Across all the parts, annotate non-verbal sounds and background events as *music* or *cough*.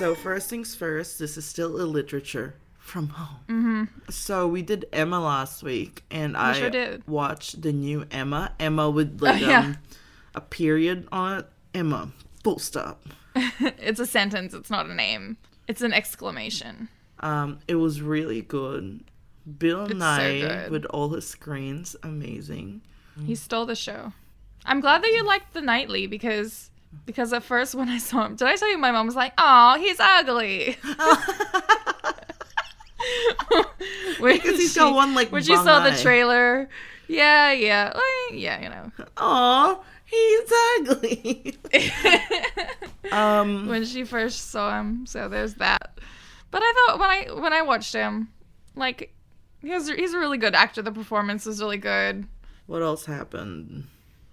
So first things first, this is still a literature from home. Mm-hmm. So we did Emma last week, and I sure watched the new Emma. Emma with like Oh, *laughs* yeah. um, a period on it. Emma, full stop. *laughs* it's a sentence. It's not a name. It's an exclamation. Um, it was really good. Bill It's so Nighy good. with all his screens, amazing. He stole the show. I'm glad that you liked the nightly because because at first when I saw him, did I tell you my mom was like, "Oh, he's ugly." *laughs* Because he's got one like when she saw the trailer. Yeah, yeah, like, yeah, you know. Oh, he's ugly. *laughs* um, when she first saw him. So there's that. But I thought when I when I watched him, like he was he's a really good actor. The performance was really good. what else happened?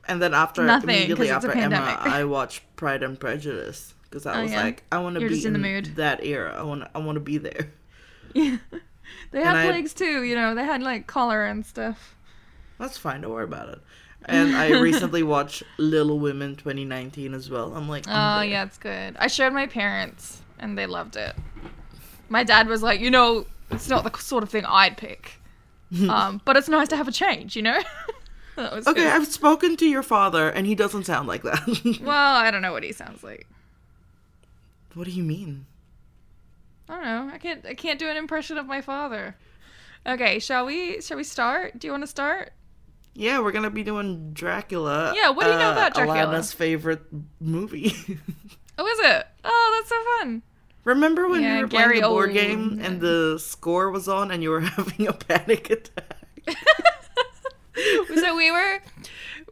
And then after Nothing, immediately 'cause it's a after Emma. I watched Pride and Prejudice because I Oh, was yeah? like, I want to be in the mood. that era. I want I want to be there. *laughs* Yeah. they had And I- plagues too, you know. They had like cholera and stuff. That's fine. Don't worry about it. And I *laughs* recently watched Little Women 2019 as well. I'm like, Oh I'm there. yeah, it's good. I showed my parents and they loved it. My dad was like, you know, it's not the sort of thing I'd pick, *laughs* um, but it's nice to have a change, you know. That was Okay, good. I've spoken to your father, and he doesn't sound like that. *laughs* Well, I don't know what he sounds like. what do you mean? I don't know. I can't. I can't do an impression of my father. Okay, shall we? Shall we start? Do you want to start? Yeah, we're gonna be doing Dracula. Yeah, what do you know uh, about Dracula? Alana's favorite movie. *laughs* Oh, is it? Oh, that's so fun. Remember when Yeah, we were Gary playing the board Oldman. game and the score was on and you were *laughs* having a panic attack? *laughs* so we were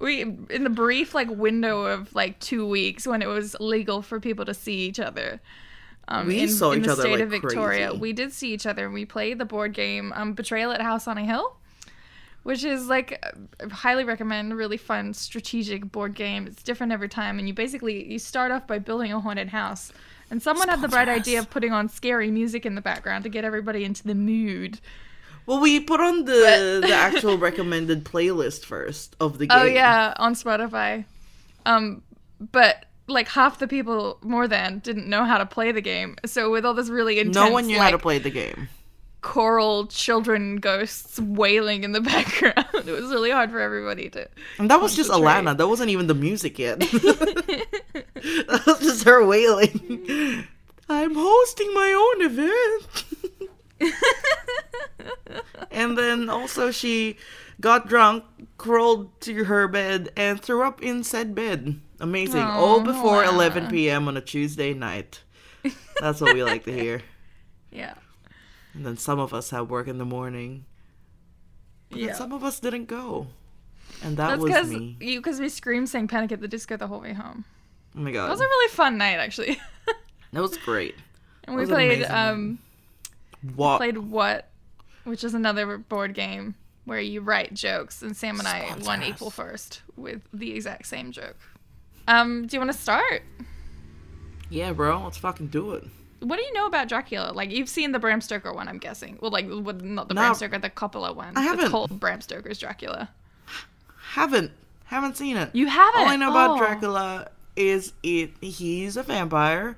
we in the brief like window of like two weeks when it was legal for people to see each other um, We in, saw in each the other state like of victoria. crazy. we did see each other and we played the board game um, betrayal at house on a hill which is like I highly recommend really fun strategic board game. It's different every time and you basically you start off by building a haunted house and someone had the bright Sponsor idea of putting on scary music in the background to get everybody into the mood Well, we put on the But- the *laughs* actual recommended playlist first of the game. Oh yeah, on Spotify. Um, but like half the people, more than, didn't know how to play the game. So with all this really intense, No one knew like, how to play the game. choral children ghosts wailing in the *laughs* background, it was really hard for everybody to. And that was just. Alana. That wasn't even the music yet. *laughs* that was just her wailing. I'm hosting my own event. *laughs* and then also she got drunk, crawled to her bed, and threw up in said bed. Amazing. All Oh, before wow. 11 p.m. on a Tuesday night. That's what we like to hear. *laughs* yeah. And then some of us have work in the morning. But Yeah. some of us didn't go. And that That's was because me. you because we screamed sang Panic at the Disco the whole way home. Oh my god. That was a really fun night actually. *laughs* That was great. and we played um What? played what, which is another board game where you write jokes, and Sam and I won us. equal first with the exact same joke. Um, do you want to start? Yeah, bro. Let's fucking do it. What do you know about Dracula? Like you've seen the Bram Stoker one, I'm guessing. Well, like with- not the No. Bram Stoker, the Coppola one. I haven't. It's called Bram Stoker's Dracula. Haven't. Haven't seen it. You haven't. All I know about Oh. Dracula is it. He's a vampire.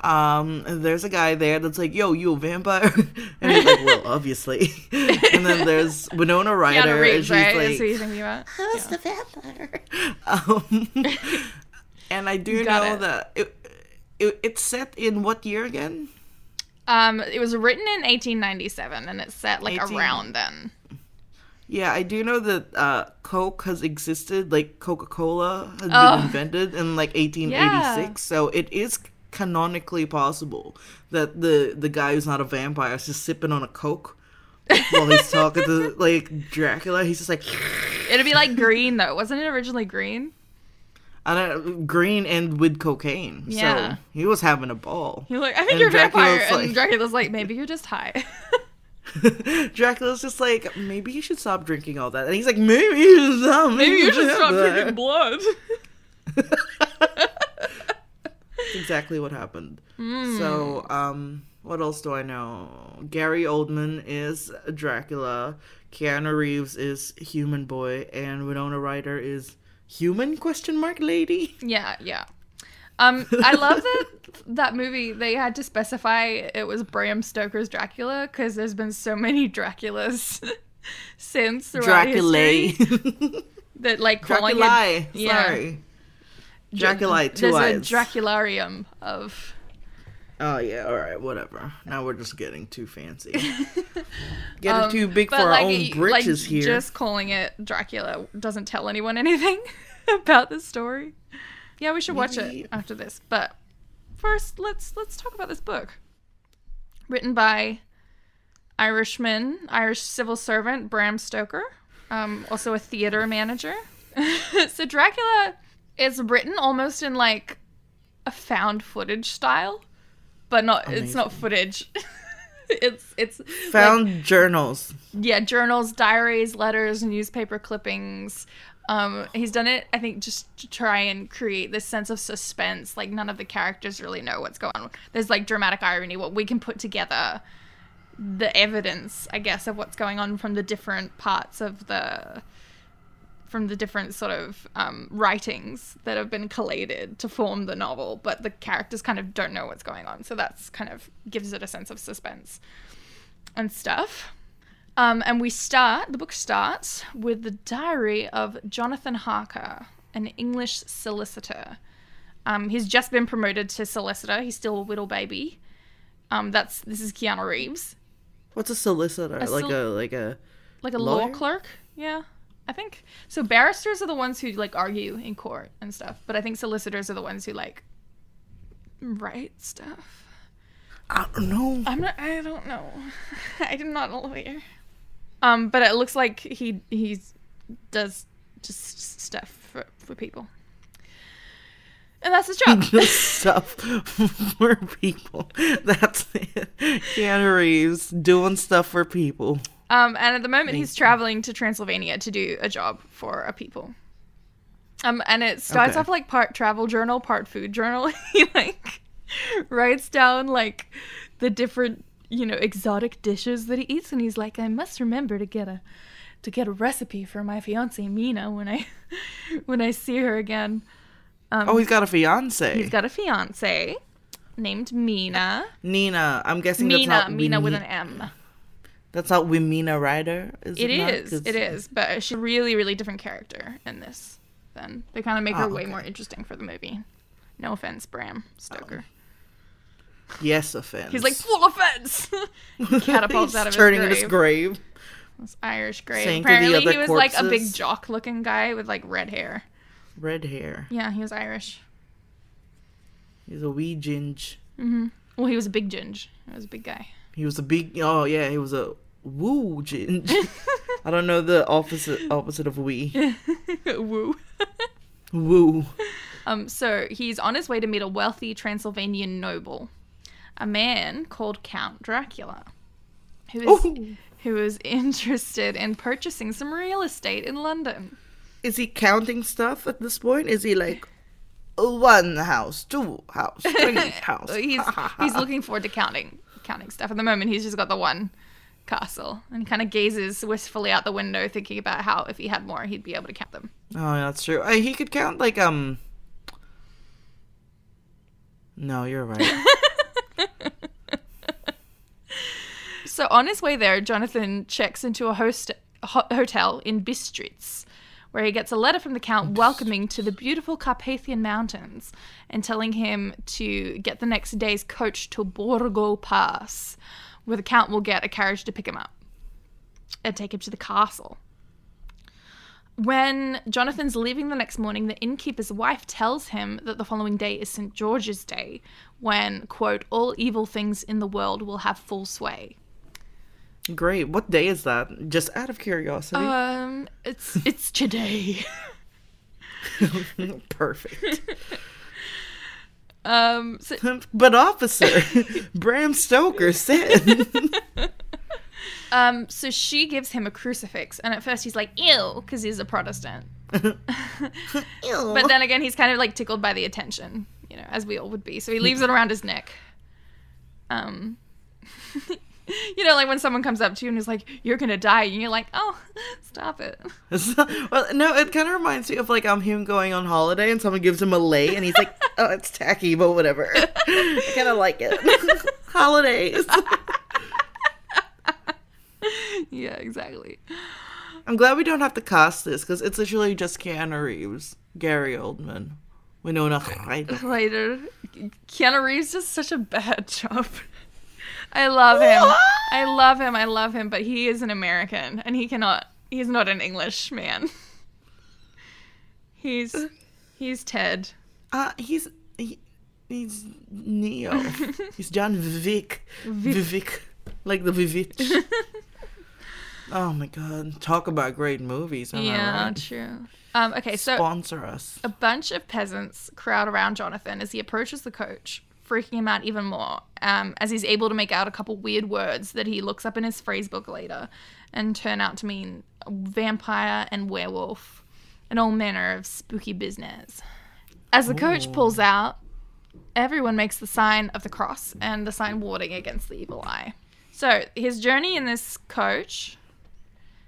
Um, there's a guy there that's like, "Yo, you a vampire?" *laughs* and he's like, "Well, *laughs* obviously." and then there's Winona Ryder, Keanu and she's right? like, That's who you're thinking about. "Who's Yeah. the vampire?" *laughs* um, and I do know it. that it, it it's set in what year again? Um, it was written in 1897, and it's set like 18 around then. Yeah, I do know that uh, Coke has existed, like Coca Cola has Oh. been invented in like 1886, so it is canonically possible that the the guy who's not a vampire is just sipping on a Coke while he's talking to *laughs* like Dracula. He's just like, It'd be like *laughs* green though, wasn't it originally green? And green and with cocaine. Yeah. So he was having a ball. You're like, I think And you're a vampire, Dracula's and like- Dracula's like, *laughs* maybe you're just high. Dracula's just like, maybe you should stop drinking all that, and he's like, maybe you should stop. maybe you should stop that." drinking blood. Exactly what happened. So, um, what else do I know? Gary Oldman is Dracula. Keanu Reeves is Human Boy, and Winona Ryder is Human question mark lady. Yeah, yeah. Um, I love that *laughs* that movie. They had to specify it was Bram Stoker's Dracula because there's been so many Draculas *laughs* since history *laughs* that like calling Dracula. it. Yeah. Sorry. Dracula, two There's eyes. a Dracularium of. Oh yeah, all right, whatever. Now we're just getting too fancy. *laughs* Getting um, too big for our like, own britches like, here. Just calling it Dracula doesn't tell anyone anything *laughs* about the story. Yeah, we should watch Maybe- it after this. But first, let's let's talk about this book. Written by Irishman, Irish civil servant Bram Stoker, um, also a theater manager. *laughs* so Dracula is written almost in like a found footage style, but not. It's not footage. *laughs* it's it's like- Found journals. yeah, journals, diaries, letters, newspaper clippings. Um, he's done it, I think, just to try and create this sense of suspense. Like none of the characters really know what's going on. There's like dramatic irony. What we can put together, the evidence, I guess, of what's going on from the different parts of the, from the different sort of um, writings that have been collated to form the novel. But the characters kind of don't know what's going on, so that's kind of gives it a sense of suspense and stuff. Um, and we start, the book starts with the diary of Jonathan Harker, an English solicitor. Um, he's just been promoted to solicitor. He's still a little baby. Um, that's this is Keanu Reeves, What's a solicitor? like sol- a like a like a law clerk. Yeah, I think so. Barristers are the ones who like argue in court and stuff, but I think solicitors are the ones who like write stuff. I don't know. I'm not. I don't know. *laughs* I'm not a lawyer. Um, but it looks like he he does just stuff for for people, and that's his job. *laughs* Just stuff *laughs* for people. That's it. Keanu Reeves doing stuff for people. Um, and at the moment, he's traveling to Transylvania to do a job for a people. Um, and it starts Okay. off like part travel journal, part food journal. *laughs* he like writes down like the different, you know, exotic dishes that he eats, and he's like, I must remember to get a to get a recipe for my fiance Mina when I *laughs* when I see her again. Oh, he's got a fiance. He's got a fiance named Mina. Nina. I'm guessing that's Mina, not Mina with an M. That's not Wimina Ryder. Is It it, is. It is. But she's a really, really different character in this. Then they kind of make her Oh, way okay. more interesting for the movie. No offense, Bram Stoker. Oh. Yes, offense. He's like full offense. *laughs* catapults He's out of his turning in grave. his grave. This Irish grave. Saying Apparently, he was like a big jock-looking guy with like red hair. Red hair. Yeah, he was Irish. He's a wee ginge. Mm-hmm. Well, he was a big ginge. He was a big guy. He was a big. Oh yeah, he was a woo ginge. I don't know the opposite opposite of wee. *laughs* Woo. Woo. Um, so he's on his way to meet a wealthy Transylvanian noble, a man called Count Dracula, who is Ooh. who is interested in purchasing some real estate in London. Is he counting stuff at this point? Is he like one house, two house, three *laughs* house? he's he's *laughs* looking forward to counting counting stuff. At the moment, he's just got the one castle, and kind of gazes wistfully out the window, thinking about how if he had more, he'd be able to count them. Oh, yeah, that's true. Uh, he could count like um. No, you're right. *laughs* So on his way there, Jonathan checks into a host ho- hotel in Bistritz, where he gets a letter from the count welcoming to the beautiful Carpathian Mountains and telling him to get the next day's coach to Borgo Pass, where the count will get a carriage to pick him up and take him to the castle. When Jonathan's leaving the next morning, the innkeeper's wife tells him that the following day is St. George's Day, when, quote, all evil things in the world will have full sway. Great. What day is that? Just out of curiosity. Um, it's it's today. *laughs* Perfect. *laughs* Um, so, *laughs* but officer, *laughs* Bram Stoker said. *laughs* um, so she gives him a crucifix, and at first he's like, "Ew," because he's a Protestant. But then again, he's kind of like tickled by the attention, you know, as we all would be. So he leaves it around his neck. Um, *laughs* you know, like when someone comes up to you and is like, "You're gonna die," and you're like, "Oh, *laughs* stop it." *laughs* well, no, it kind of reminds me of like um him going on holiday and someone gives him a lei and he's like, "Oh, it's tacky, but whatever." I kind of like it. Holidays. yeah, exactly. I'm glad we don't have to cast this because it's literally just Keanu Reeves, Gary Oldman. We know nothing later. Keanu Reeves does such a bad job. I love him. What? I love him. I love him, but he is an American and he cannot he's not an English man. He's he's Ted. Uh he's he, he's Neo. *laughs* he's John Vivek. Vivek. Like the Vivitch. *laughs* oh my god. Talk about great movies. yeah, right? true. Um, okay, so sponsor us. A bunch of peasants crowd around Jonathan as he approaches the coach freaking him out even more um, as he's able to make out a couple weird words that he looks up in his phrase book later and turn out to mean vampire and werewolf and all manner of spooky business. As the coach pulls out, everyone makes the sign of the cross and the sign warding against the evil eye. So his journey in this coach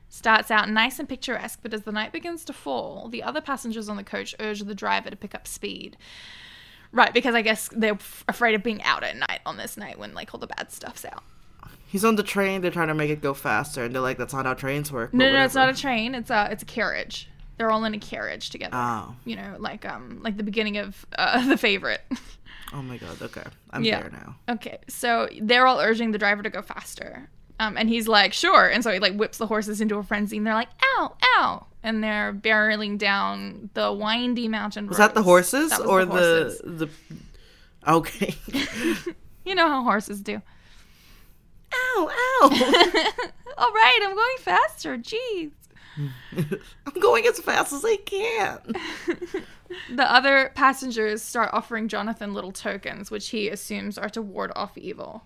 starts out nice and picturesque, but as the night begins to fall, the other passengers on the coach urge the driver to pick up speed. Right, because I guess they're f- afraid of being out at night on this night when like all the bad stuff's out. He's on the train. They're trying to make it go faster, and they're like, "That's not how trains work." No, no, it's not a train. It's a it's a carriage. They're all in a carriage together. Oh. You know, like um like the beginning of uh, *laughs* the favorite. oh my god. Okay, I'm yeah. there now. Okay, so they're all urging the driver to go faster. Um, and he's like, sure. And so he like whips the horses into a frenzy, and they're like, ow, ow, and they're barreling down the windy mountain. Was that the horses that or the, horses. the the? Okay. *laughs* you know how horses do. Ow, ow. *laughs* All right, I'm going faster. Jeez. *laughs* I'm going as fast as I can. the other passengers start offering Jonathan little tokens, which he assumes are to ward off evil.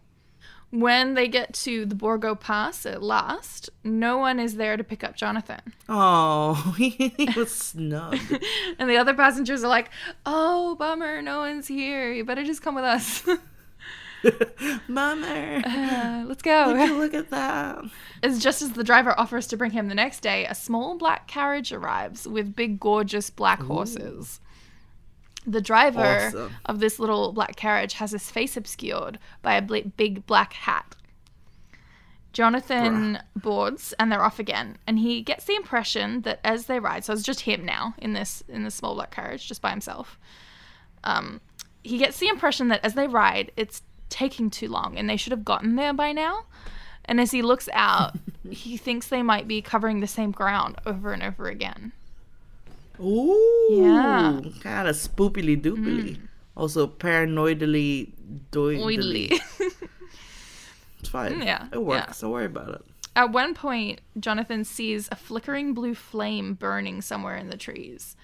When they get to the Borgo Pass at last, no one is there to pick up Jonathan. Oh, *laughs* he was snubbed. *laughs* and the other passengers are like, oh, bummer, no one's here. You better just come with us. *laughs* Mummer. Uh, let's go. look at that. It's just as the driver offers to bring him the next day, a small black carriage arrives with big, gorgeous black Ooh. horses. The driver awesome. of this little black carriage has his face obscured by a big black hat. Jonathan Bruh. boards and they're off again, and he gets the impression that as they ride, so it's just him now in this in the small black carriage, just by himself. Um, he gets the impression that as they ride, it's taking too long, and they should have gotten there by now. And as he looks out, *laughs* he thinks they might be covering the same ground over and over again. Ooh. Yeah. Kind of spoopily doopily. Mm. Also paranoidally doidly. *laughs* it's fine. Yeah. It works. Yeah. Don't worry about it. At one point, Jonathan sees a flickering blue flame burning somewhere in the trees.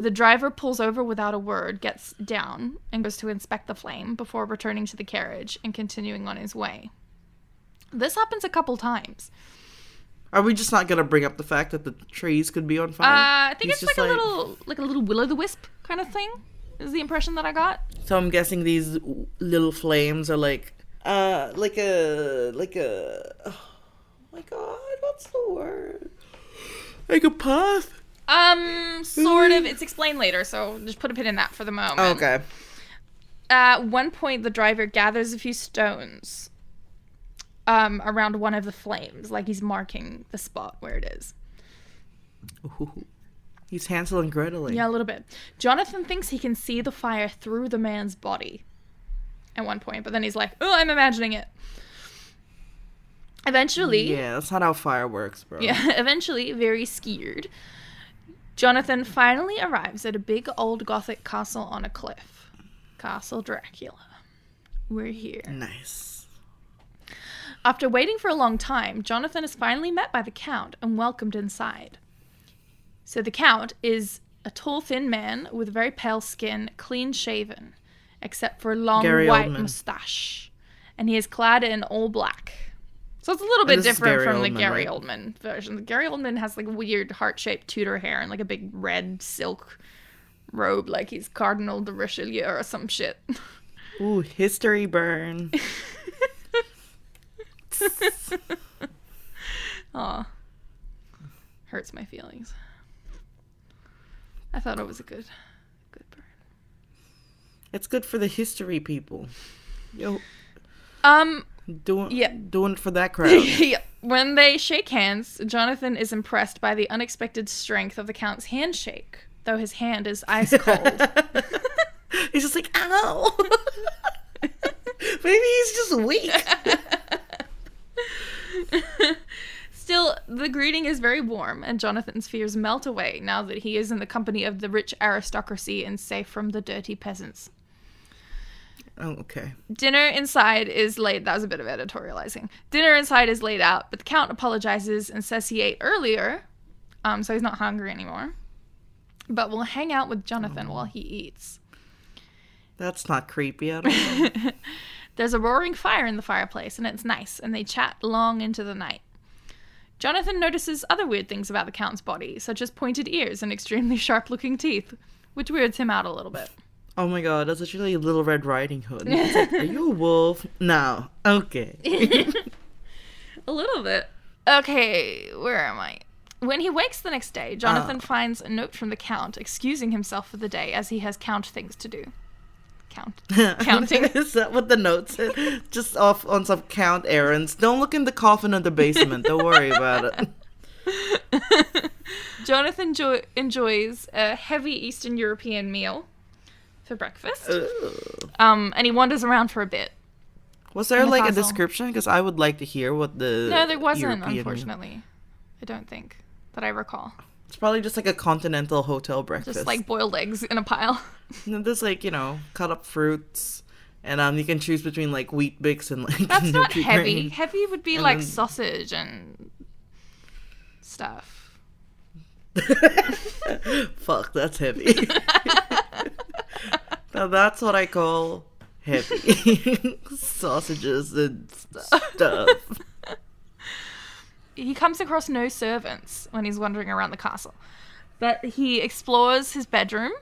the driver pulls over without a word, gets down, and goes to inspect the flame before returning to the carriage and continuing on his way. This happens a couple times. Are we just not gonna bring up the fact that the trees could be on fire? Uh, I think He's it's like, like, a little, like a little will o' the wisp kind of thing. Is the impression that I got. So I'm guessing these little flames are like, uh, like a, like a, oh my god, what's the word? Like a path. Um, sort of. It's explained later, so just put a pin in that for the moment. Okay. At one point, the driver gathers a few stones um, around one of the flames, like he's marking the spot where it is. Ooh. He's Hansel and Gretel. Yeah, a little bit. Jonathan thinks he can see the fire through the man's body at one point, but then he's like, oh, I'm imagining it. Eventually. Yeah, that's not how fire works, bro. Yeah, *laughs* eventually, very scared, Jonathan finally arrives at a big old gothic castle on a cliff. Castle Dracula. We're here. Nice. After waiting for a long time, Jonathan is finally met by the Count and welcomed inside. So the Count is a tall, thin man with very pale skin, clean shaven, except for a long Gary white Oldman. mustache. And he is clad in all black. So it's a little bit different from Oldman, the Gary right? Oldman version. The Gary Oldman has like weird heart shaped Tudor hair and like a big red silk robe, like he's Cardinal de Richelieu or some shit. *laughs* Ooh, history burn. *laughs* *laughs* Aw. Hurts my feelings. I thought it was a good, good burn. It's good for the history people. Yo, Um, doing Yeah. doing it for that *laughs* crowd. yeah. When they shake hands, Jonathan is impressed by the unexpected strength of the Count's handshake, though his hand is ice cold. *laughs* he's just like, ow. Maybe he's just weak. *laughs* Still, the greeting is very warm, and Jonathan's fears melt away now that he is in the company of the rich aristocracy and safe from the dirty peasants. Oh, okay. Dinner inside is laid. That was a bit of editorializing. Dinner inside is laid out, but the Count apologizes and says he ate earlier, um, so he's not hungry anymore. But we'll hang out with Jonathan while he eats. That's not creepy at all. *laughs* There's a roaring fire in the fireplace, and it's nice, and they chat long into the night. Jonathan notices other weird things about the Count's body, such as pointed ears and extremely sharp looking teeth, which weirds him out a little bit. Oh my god, that's actually a Little Red Riding Hood. Like, Are you a wolf? No. Okay. *laughs* A little bit. Okay, where am I? When he wakes the next day, Jonathan Oh. finds a note from the Count excusing himself for the day as he has count things to do. Count. *laughs* Counting. *laughs* Is that what the notes? Just off on some count errands. Don't look in the coffin in the basement. Don't worry about it. *laughs* Jonathan jo- enjoys a heavy Eastern European meal for breakfast. Ugh. Um, and he wanders around for a bit. Was there the like a description? Because I would like to hear what the. No, there wasn't, European- unfortunately. I don't think that I recall. It's probably just like a continental hotel breakfast. Just like boiled eggs in a pile. *laughs* And there's like you know cut up fruits, and um you can choose between like Weet-Bix and like. That's *laughs* not heavy. Heavy would be And like then- sausage and stuff. *laughs* Fuck, that's heavy. now that's what I call heavy. Sausages and stuff. He comes across no servants when he's wandering around the castle. But he explores his bedroom,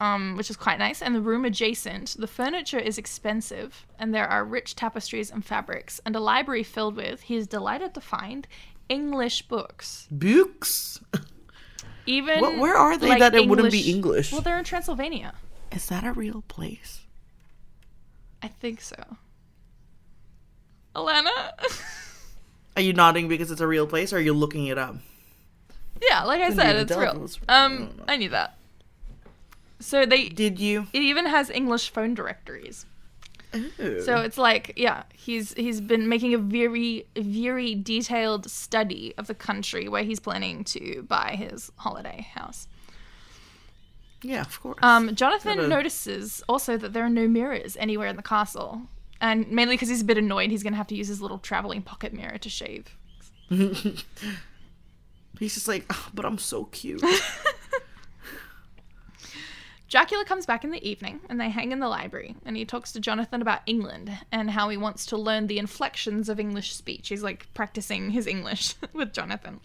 um, which is quite nice, and the room adjacent. The furniture is expensive, and there are rich tapestries and fabrics, and a library filled with, he is delighted to find, English books. Books. *laughs* Even What, where are they like, that it wouldn't be English? Well, they're in Transylvania. Is that a real place? I think so. Alana? *laughs* Are you nodding because it's a real place, or are you looking it up? yeah, like I Couldn't said, it's real. devil's- Um, I knew that. So they Did you? it even has English phone directories. Ooh. So it's like, yeah, he's he's been making a very very detailed study of the country where he's planning to buy his holiday house. yeah, of course. Um, Jonathan Gotta- notices also that there are no mirrors anywhere in the castle, and mainly because he's a bit annoyed, he's gonna have to use his little traveling pocket mirror to shave. *laughs* He's just like, "Ah, but I'm so cute. *laughs* Dracula comes back in the evening and they hang in the library and he talks to Jonathan about England and how he wants to learn the inflections of English speech. He's like practicing his English *laughs* with Jonathan.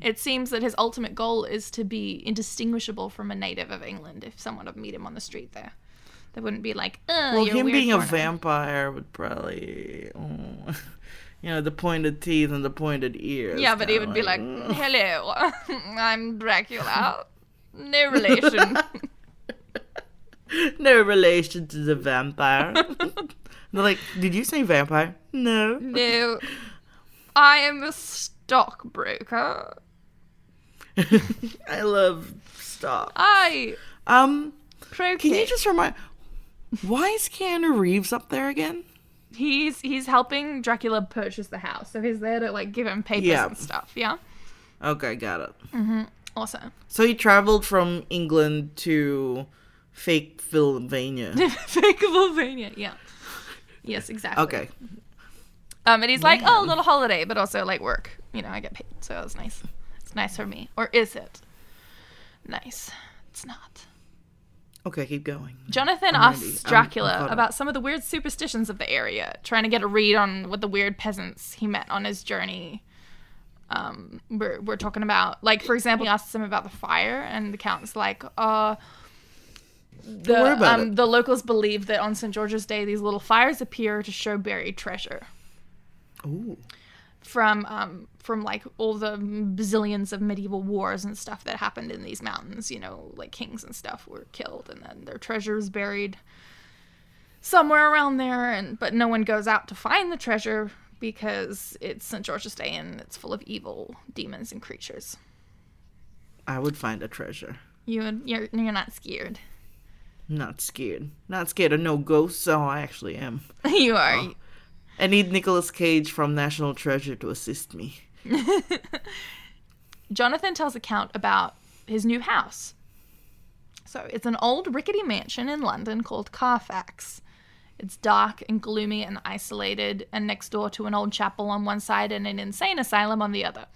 It seems that his ultimate goal is to be indistinguishable from a native of England if someone would meet him on the street there. They wouldn't be like, well, him being a vampire would probably, oh, *laughs* you know, the pointed teeth and the pointed ears. Yeah, but he would be like, "Ugh." hello, *laughs* I'm Dracula. No relation. *laughs* no relation to the vampire. They're like, did you say vampire? No. no, I am a stockbroker. I love stock. I Um, croquet. can you just remind? Why is Keanu Reeves up there again? He's he's helping Dracula purchase the house, so he's there to like give him papers Yeah. and stuff. Yeah, Okay, got it. awesome. So he traveled from England to fake Pennsylvania. *laughs* Fake Pennsylvania. Yeah. Yes, exactly. Okay. Um, and he's like, oh, a little holiday, but also like work. You know, I get paid, so it's nice. It's nice for me, or is it? Nice. It's not. Okay, keep going. Jonathan I'm asks ready. I'm- I'm Dracula about some of the weird superstitions of the area, trying to get a read on what the weird peasants he met on his journey. Um, we're, we're talking about, like, for example, he asks him about the fire, and the count's like, uh, the, um, the locals believe that on St. George's Day, these little fires appear to show buried treasure. Ooh. From um, from like all the bazillions of medieval wars and stuff that happened in these mountains. You know, like kings and stuff were killed, and then their treasures buried somewhere around there. And but no one goes out to find the treasure because it's St. George's Day and it's full of evil demons and creatures. I would find a treasure. You would, you're you're not scared. Not scared. Not scared of no ghosts. Oh, I actually am. *laughs* you are. Oh. I need Nicolas Cage from National Treasure to assist me. *laughs* Jonathan tells the Count about his new house. So it's an old rickety mansion in London called Carfax. It's dark and gloomy and isolated, and next door to an old chapel on one side and an insane asylum on the other.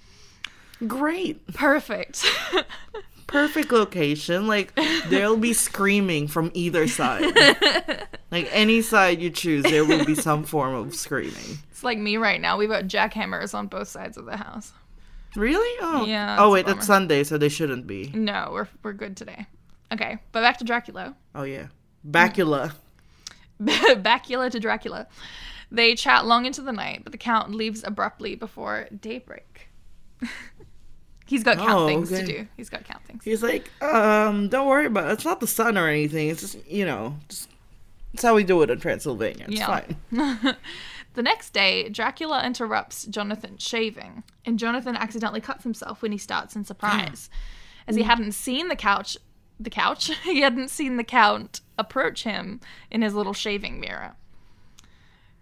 Great. Perfect. *laughs* Perfect location. Like, there'll be screaming from either side. *laughs* like, any side you choose, there will be some form of screaming. it's like me right now. We've got jackhammers on both sides of the house. Really? Oh. Yeah, Oh, wait, it's Sunday, so they shouldn't be. No, we're, we're good today. Okay, but back to Dracula. Oh, yeah. Bacula. *laughs* Bacula to Dracula. They chat long into the night, but the Count leaves abruptly before daybreak. *laughs* He's got count Oh, things okay. to do. He's got count things. He's like, um, don't worry about it. It's not the sun or anything. It's just, you know, just, it's how we do it in Transylvania. It's Yeah. fine. *laughs* The next day, Dracula interrupts Jonathan shaving, and Jonathan accidentally cuts himself when he starts in surprise, *gasps* as he hadn't seen the couch. The couch. *laughs* he hadn't seen the count approach him in his little shaving mirror.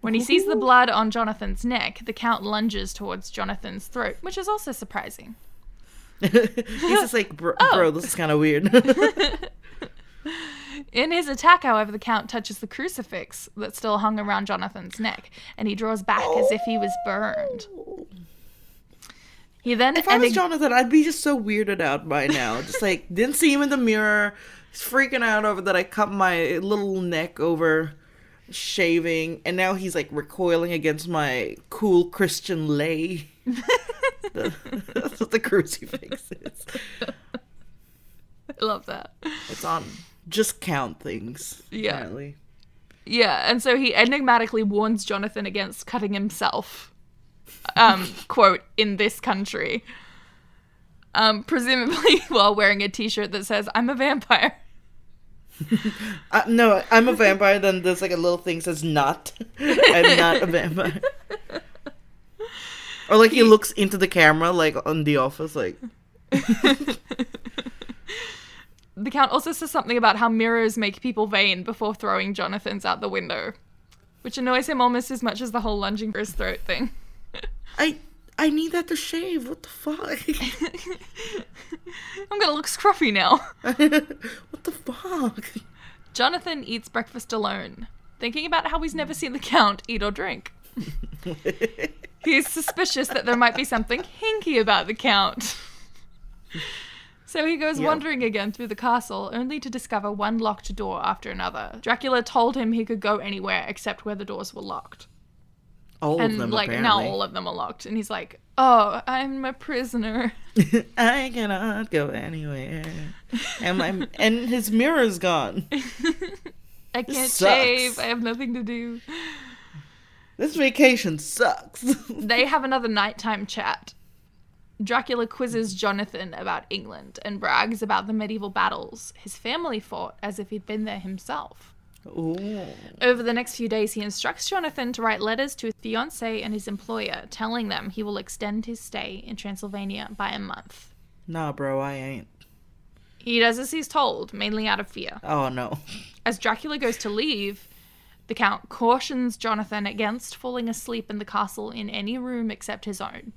When he sees the blood on Jonathan's neck, the count lunges towards Jonathan's throat, which is also surprising. *laughs* He's just like, bro, Oh. bro this is kind of weird. *laughs* *laughs* In his attack, however, the Count touches the crucifix that still hung around Jonathan's neck, and he draws back as if he was burned. He then if I was Jonathan, I'd be just so weirded out by now. Just like, didn't see him in the mirror. He's freaking out over that I cut my little neck over shaving, and now he's like recoiling against my cool Christian lei. That's what the crucifix is. I love that. It's on just count things. Yeah. Apparently. Yeah, and so he enigmatically warns Jonathan against cutting himself. Um, *laughs* quote, in this country. Um, presumably *laughs* while wearing a t shirt that says, I'm a vampire. *laughs* Uh, no, I'm a vampire. Then there's like a little thing that says "not." I'm not a vampire. Or like he looks into the camera, like on The Office, like *laughs* The Count also says something about how mirrors make people vain before throwing Jonathan's out the window, which annoys him almost as much as the whole lunging for his throat thing. I I need that to shave. What the fuck? *laughs* I'm gonna look scruffy now. *laughs* what the fuck? Jonathan eats breakfast alone, thinking about how he's never seen the Count eat or drink. He's suspicious that there might be something hinky about the Count. *laughs* So he goes Yeah. wandering again through the castle, only to discover one locked door after another. Dracula told him he could go anywhere except where the doors were locked. All and of them like apparently. now all of them are locked. And he's like, Oh, I'm a prisoner. *laughs* I cannot go anywhere. And my and his mirror's gone. *laughs* I can't shave. I have nothing to do. This vacation sucks. *laughs* They have another nighttime chat. Dracula quizzes Jonathan about England and brags about the medieval battles his family fought as if he'd been there himself. Ooh. Over the next few days, he instructs Jonathan to write letters to his fiancée and his employer, telling them he will extend his stay in Transylvania by a month. Nah, bro, I ain't. He does as he's told, mainly out of fear. Oh no. As Dracula goes to leave, the Count cautions Jonathan against falling asleep in the castle in any room except his own.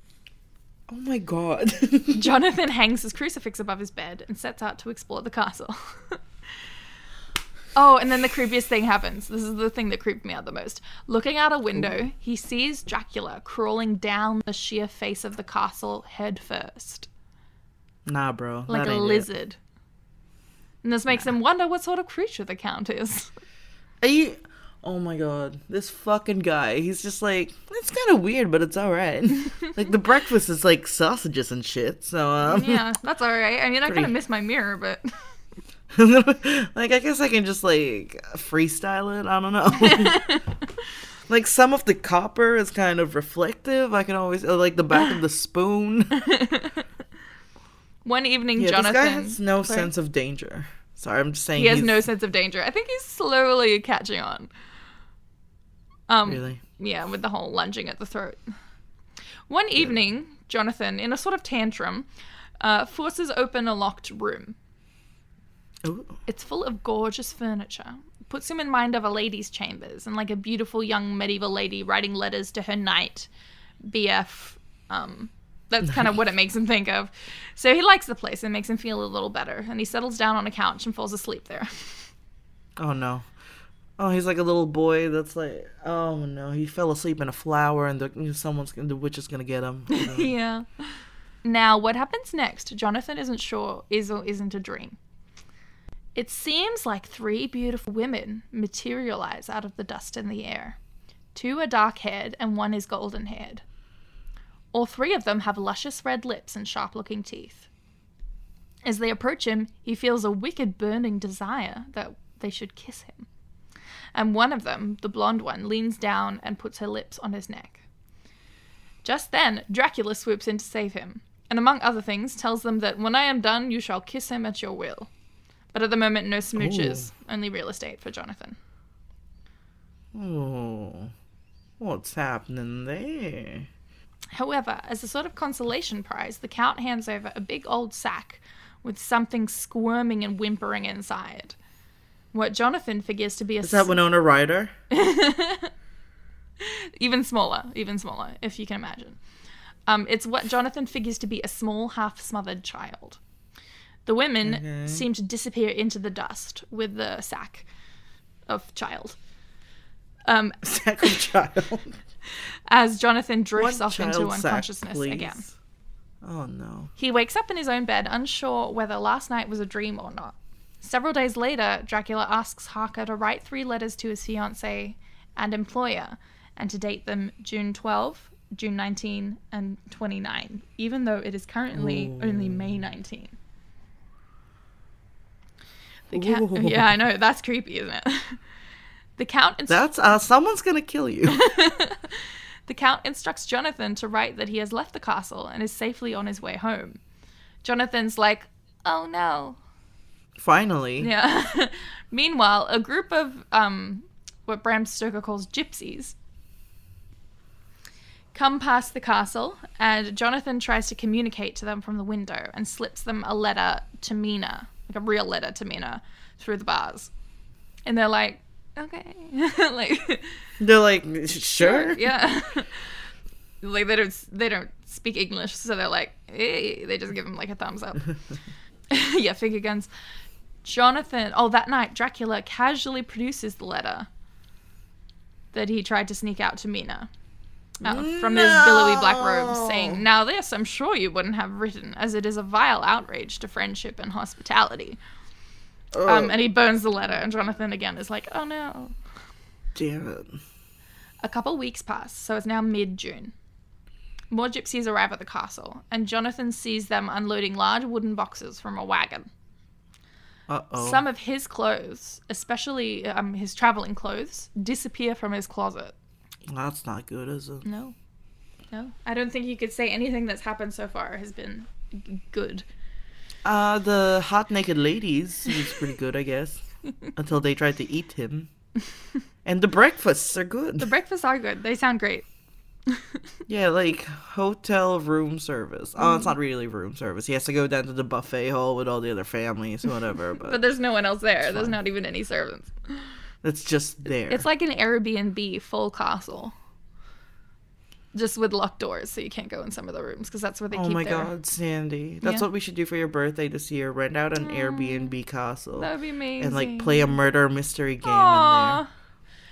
Oh my god. *laughs* *laughs* Jonathan hangs his crucifix above his bed and sets out to explore the castle. *laughs* oh, and then the creepiest thing happens. This is the thing that creeped me out the most. Looking out a window, he sees Dracula crawling down the sheer face of the castle head first, nah, bro. like a ain't it. lizard. And this makes him wonder what sort of creature the Count is. Are you? Oh my god, this fucking guy. He's just like it's kind of weird, but it's all right. *laughs* like the breakfast is like sausages and shit. So um, yeah, that's all right. I mean, I kind of miss my mirror, but *laughs* like I guess I can just like freestyle it. I don't know. *laughs* Like some of the copper is kind of reflective. I can always uh, like the back of the spoon. One evening, Yeah, Jonathan. this guy has no Sorry. sense of danger. Sorry, I'm just saying. He has no sense of danger. I think he's slowly catching on. Um, Really? Yeah, with the whole lunging at the throat. One evening, Jonathan, in a sort of tantrum, uh, forces open a locked room. Ooh. It's full of gorgeous furniture. Puts him in mind of a lady's chambers and like a beautiful young medieval lady writing letters to her knight, BF. Um, that's kind of what it makes him think of. So he likes the place and makes him feel a little better. And he settles down on a couch and falls asleep there. *laughs* Oh no. Oh, he's like a little boy that's like, oh no, he fell asleep in a flower, and the someone's the witch is gonna get him. *laughs* Oh, no. yeah. Now, what happens next? Jonathan isn't sure is or isn't a dream. It seems like three beautiful women materialize out of the dust in the air. Two are dark haired and one is golden haired. All three of them have luscious red lips and sharp looking teeth. As they approach him, he feels a wicked burning desire that they should kiss him. And one of them, the blonde one, leans down and puts her lips on his neck. Just then, Dracula swoops in to save him, and among other things, tells them that when I am done, you shall kiss him at your will. But at the moment, no smooches, only real estate for Jonathan. Oh, what's happening there? However, as a sort of consolation prize, the Count hands over a big old sack with something squirming and whimpering inside. What Jonathan figures to be a Is that Winona Ryder? *laughs* even smaller, even smaller, if you can imagine. Um, it's what Jonathan figures to be a small, half smothered child. The women Okay. seem to disappear into the dust with the sack of child. Um, *laughs* Sack of child. *laughs* as Jonathan drifts One off into child sack, unconsciousness again. Oh no. He wakes up in his own bed, unsure whether last night was a dream or not. Several days later, Dracula asks Harker to write three letters to his fiancée and employer, and to date them June 12, June 19, and 29, even though it is currently only May 19. The count, yeah, I know that's creepy, isn't it? *laughs* the count inst- That's uh, someone's gonna kill you. *laughs* *laughs* The Count instructs Jonathan to write that he has left the castle and is safely on his way home. Jonathan's like, oh no. Finally. Yeah. *laughs* Meanwhile, a group of um, what Bram Stoker calls gypsies come past the castle, and Jonathan tries to communicate to them from the window and slips them a letter to Mina, like a real letter to Mina, through the bars. And they're like, okay. *laughs* like, They're like, *laughs* sure. yeah. like they don't they don't speak English, so they're like, hey, they just give him like a thumbs up. *laughs* yeah, finger guns. Jonathan. Oh, that night, Dracula casually produces the letter that he tried to sneak out to Mina. uh, from his billowy black robes, No. saying, Now this I'm sure you wouldn't have written, as it is a vile outrage to friendship and hospitality. Oh, Um, and he burns the letter, and Jonathan again is like, Oh no. damn it. A couple weeks pass, so it's now mid June. More gypsies arrive at the castle, and Jonathan sees them unloading large wooden boxes from a wagon. Uh oh. Some of his clothes, especially um, his traveling clothes, disappear from his closet. That's not good, is it? No. No. I don't think you could say anything that's happened so far has been g- good. Uh, the hot naked ladies was pretty good, I guess. *laughs* Until they tried to eat him. And the breakfasts are good. The breakfasts are good. They sound great. *laughs* Yeah, like hotel room service. Oh, it's not mm. really room service. He has to go down to the buffet hall with all the other families, whatever. *laughs* But, But there's no one else there. There's not even any servants. it's just there. It's like an Airbnb full castle. Just with locked doors, so you can't go in some of the rooms because that's where they oh keep my their. god, Sandy. That's Yeah. what we should do for your birthday this year. Rent out an mm. Airbnb castle. That would be amazing. and like play a murder mystery game in there.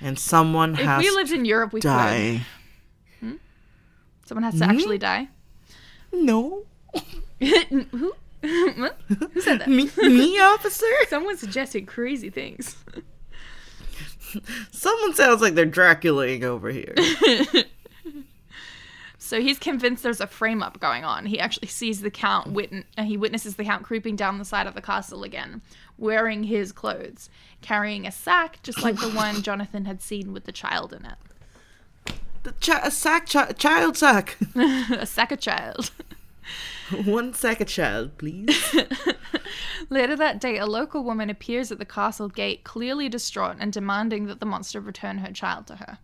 And someone If has we lived in Europe, we to could. Someone has to actually die. No. *laughs* Who? *laughs* Who said that? me, me, officer? *laughs* Someone suggested crazy things. Someone sounds like they're Draculaing over here. So he's convinced there's a frame up going on. He actually sees the count wit- uh, he witnesses the count creeping down the side of the castle again, wearing his clothes, carrying a sack just like the one Jonathan had seen with the child in it. Chi- a sack, chi- child sack. *laughs* a sack of child. *laughs* One sack of child, please. *laughs* Later that day, a local woman appears at the castle gate, clearly distraught and demanding that the monster return her child to her.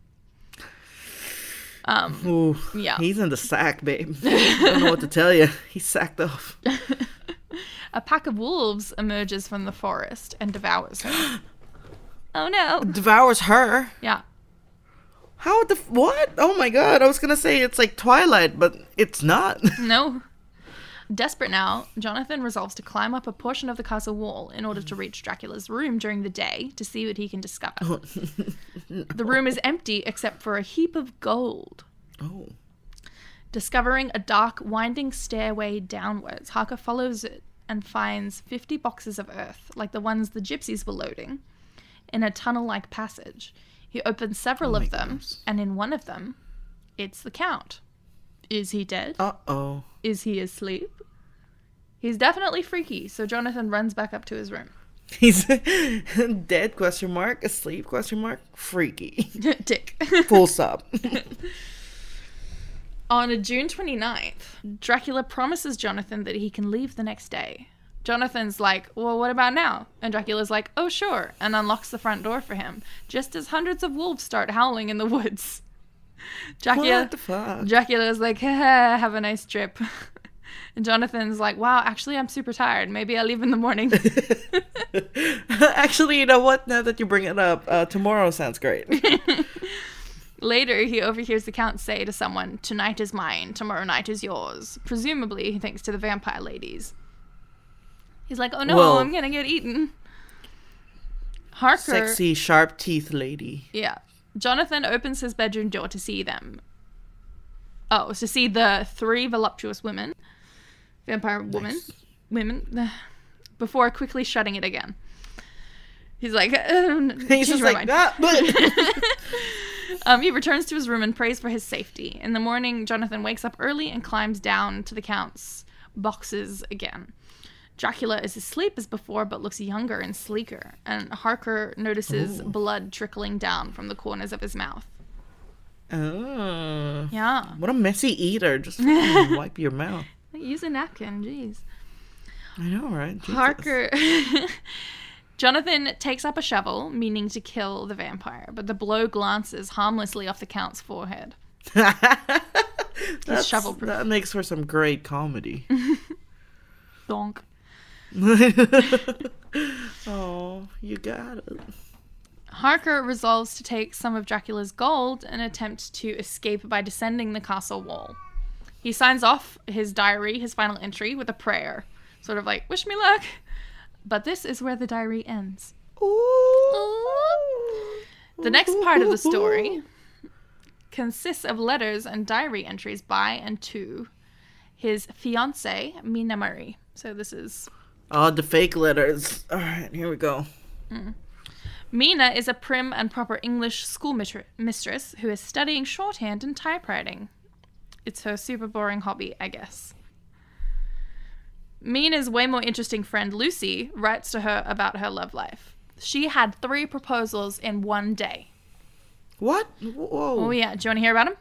Um, Ooh, Yeah. He's in the sack, babe. I don't know what to tell you. He's sacked off. a pack of wolves emerges from the forest and devours her. *gasps* oh no! Devours her. Yeah, How the f- what? Oh my god! I was gonna say it's like Twilight, but it's not. *laughs* no. Desperate now, Jonathan resolves to climb up a portion of the castle wall in order to reach Dracula's room during the day to see what he can discover. Oh. The room is empty except for a heap of gold. oh, Discovering a dark, winding stairway downwards, Harker follows it and finds 50 boxes of earth, like the ones the gypsies were loading, in a tunnel like passage. He opens several Oh of them, goodness. and in one of them, it's the Count. Is he dead? uh oh. Is he asleep? He's definitely freaky, so Jonathan runs back up to his room. *laughs* He's *laughs* dead? Question mark. Asleep? Question mark. Freaky. *laughs* Tick. Full stop. On a June 29th, Dracula promises Jonathan that he can leave the next day. Jonathan's like, Well, what about now? And Dracula's like, Oh, sure, and unlocks the front door for him, just as hundreds of wolves start howling in the woods. *laughs* Dracula, What the fuck? Dracula's like, "Haha, Have a nice trip. *laughs* And Jonathan's like, Wow, actually, I'm super tired. Maybe I'll leave in the morning. *laughs* Actually, you know what? Now that you bring it up, uh, tomorrow sounds great. Later, he overhears the Count say to someone, Tonight is mine, tomorrow night is yours. Presumably, thanks to the vampire ladies. He's like, Oh no, Well- I'm gonna get eaten. Harker. Sexy, sharp teeth lady. Yeah. Jonathan opens his bedroom door to see them. Oh, to see the three voluptuous women, vampire women, women, *sighs* before quickly shutting it again. He's like, *laughs* um, He's just like that. *laughs* *laughs* Um, he returns to his room and prays for his safety. In the morning, Jonathan wakes up early and climbs down to the Count's boxes again. Dracula is asleep as before, but looks younger and sleeker, and Harker notices blood trickling down from the corners of his mouth. oh, Yeah. what a messy eater! Just *laughs* wipe your mouth. Use a napkin, jeez. I know, right? Jesus. Harker. *laughs* Jonathan takes up a shovel, meaning to kill the vampire, but the blow glances harmlessly off the Count's forehead. *laughs* That's- shovel-proof. That makes for some great comedy. Donk. *laughs* oh, you got it. Harker resolves to take some of Dracula's gold and attempt to escape by descending the castle wall. He signs off his diary, his final entry, with a prayer, sort of like, wish me luck. But this is where the diary ends. The next part of the story *laughs* consists of letters and diary entries by and to his fiancee, Mina Murray. So this is Oh, the fake letters. All right, here we go. Mm-hmm. Mina is a prim and proper English school mitr- mistress who is studying shorthand and typewriting. It's her super boring hobby, I guess. Mina's way more interesting friend Lucy writes to her about her love life. She had three proposals in one day. What? Whoa. Oh, yeah. Do you want to hear about them?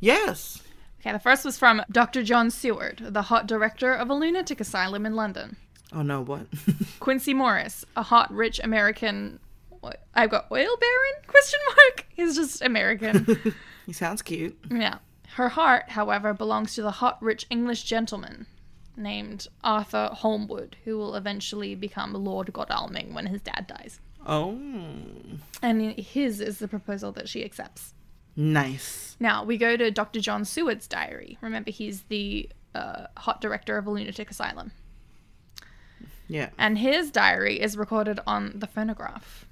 Yes. Okay, the first was from Dr. John Seward, the hot director of a lunatic asylum in London. Oh no, what? *laughs* Quincy Morris, a hot, rich American. What? I've got oil baron? Question mark. He's just American. *laughs* he sounds cute. yeah. Her heart, however, belongs to the hot, rich English gentleman named Arthur Holmwood, who will eventually become Lord Godalming when his dad dies. Oh, And his is the proposal that she accepts. Nice. Now we go to Dr. John Seward's diary. Remember, he's the uh, hot director of a lunatic asylum. Yeah. And his diary is recorded on the phonograph.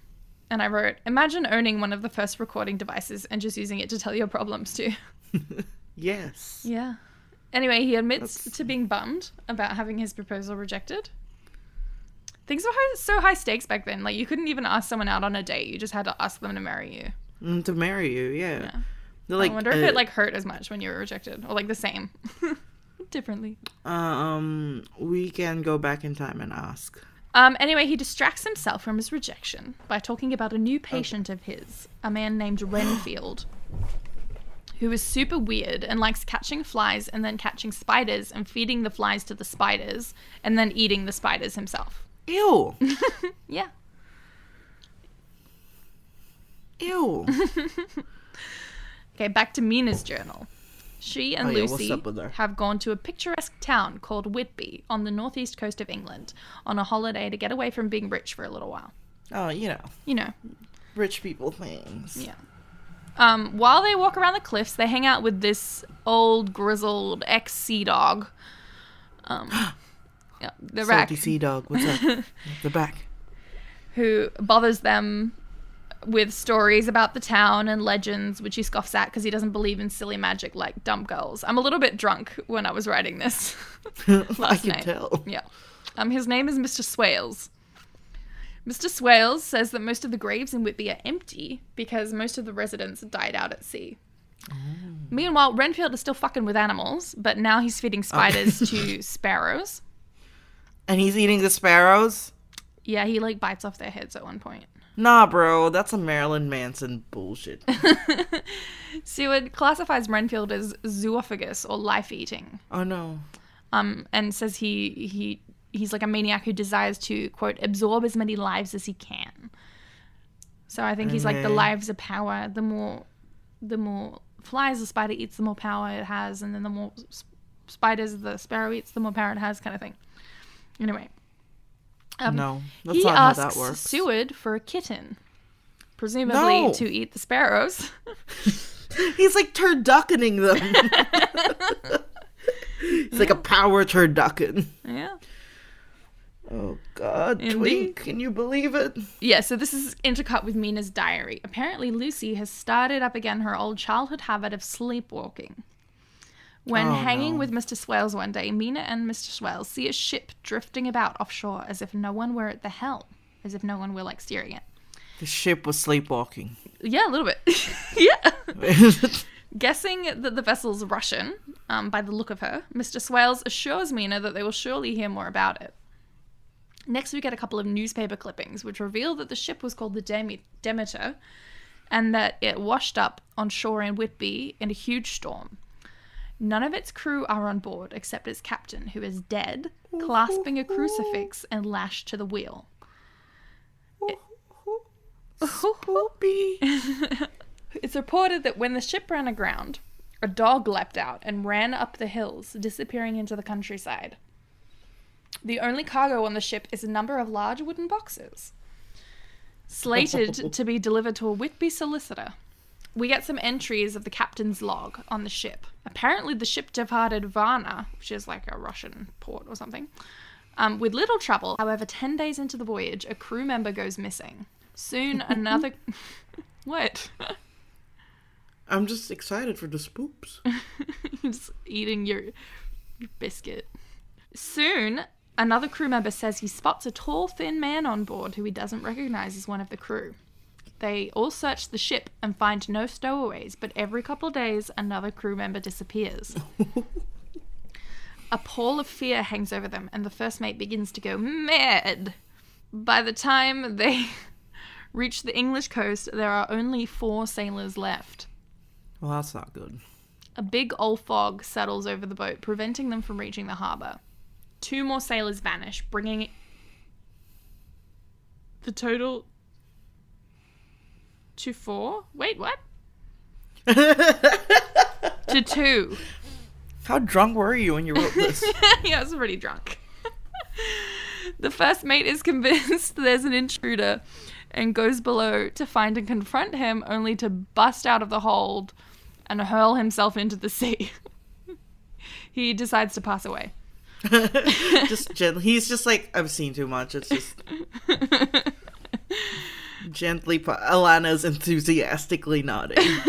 And I wrote, Imagine owning one of the first recording devices and just using it to tell your problems to. *laughs* Yes. Yeah. Anyway, he admits That's- to being bummed about having his proposal rejected. Things were so high stakes back then. Like, you couldn't even ask someone out on a date. You just had to ask them to marry you. Mm, to marry you, yeah. Yeah. They're like, I wonder if uh, it, like, hurt as much when you were rejected. Or, like, the same. *laughs* Differently. um, we can go back in time and ask. Um, anyway, he distracts himself from his rejection by talking about a new patient of his, a man named Renfield. *gasps* who is super weird and likes catching flies and then catching spiders and feeding the flies to the spiders and then eating the spiders himself. Ew. *laughs* Yeah. Ew. *laughs* Okay, back to Mina's journal. She and Oh, yeah, Lucy up with her? have gone to a picturesque town called Whitby on the northeast coast of England on a holiday to get away from being rich for a little while. oh, you know, You know, rich people things. yeah. Um, while they walk around the cliffs, they hang out with this old, grizzled ex sea dog. Um, *gasps* yeah, the rack, Salty sea dog. What's up? *laughs* the back. who bothers them with stories about the town and legends, which he scoffs at because he doesn't believe in silly magic like dumb girls. I'm a little bit drunk when I was writing this. *laughs* I can night. tell. Yeah. Um, his name is Mr. Swales. Mr. Swales says that most of the graves in Whitby are empty because most of the residents died out at sea. Meanwhile, Renfield is still fucking with animals, but now he's feeding spiders to *laughs* sparrows. And he's eating the sparrows? Yeah, he like bites off their heads at one point. Nah, bro. That's a Marilyn Manson bullshit. *laughs* Seward classifies Renfield as zoophagous or life eating, oh, no. um, and says he he he's like a maniac who desires to quote absorb as many lives as he can. So I think he's like the lives of power. The more the more flies the spider eats, the more power it has, and then the more s- spiders the sparrow eats, the more power it has, kind of thing. Anyway, um, no. That's he not how asks that works. Seward for a kitten, presumably No. to eat the sparrows. *laughs* He's like turduckening them. *laughs* He's like a power turducken. yeah. Oh God, Indeed. Twink, can you believe it? Yeah, so this is intercut with Mina's diary. Apparently, Lucy has started up again her old childhood habit of sleepwalking. When Oh, hanging no. with Mr. Swales one day, Mina and Mr. Swales see a ship drifting about offshore as if no one were at the helm, as if no one were like steering it. The ship was sleepwalking. Yeah, a little bit. *laughs* yeah. *laughs* Guessing that the vessel's Russian, um, by the look of her, Mr. Swales assures Mina that they will surely hear more about it. Next, we get a couple of newspaper clippings which reveal that the ship was called the Demeter and that it washed up on shore in Whitby in a huge storm. None of its crew are on board except its captain, who is dead, clasping a crucifix and lashed to the wheel. Spoopy. *laughs* It's reported that when the ship ran aground, a dog leapt out and ran up the hills, disappearing into the countryside. The only cargo on the ship is a number of large wooden boxes, slated *laughs* to be delivered to a Whitby solicitor. We get some entries of the captain's log on the ship. Apparently, the ship departed Varna, which is like a Russian port or something, um, with little trouble. However, 10 days into the voyage, a crew member goes missing. Soon, *laughs* another. *laughs* what? I'm just excited for the spoops. *laughs* just eating your, your biscuit. Soon, another crew member says he spots a tall, thin man on board who he doesn't recognize as one of the crew. They all search the ship and find no stowaways, but every couple of days, another crew member disappears. a pall of fear hangs over them, and the first mate begins to go mad. By the time they *laughs* reach the English coast, there are only four sailors left. Well, that's not good. A big old fog settles over the boat, preventing them from reaching the harbour. Two more sailors vanish, bringing the total to four. Wait, what? *laughs* to two. How drunk were you when you wrote this? *laughs* yeah, I was pretty drunk. the first mate is convinced *laughs* there's an intruder and goes below to find and confront him, only to bust out of the hold and hurl himself into the sea. he decides to pass away. just gently. He's just like I've seen too much. It's just gently. Pa- Alana's enthusiastically nodding. *laughs*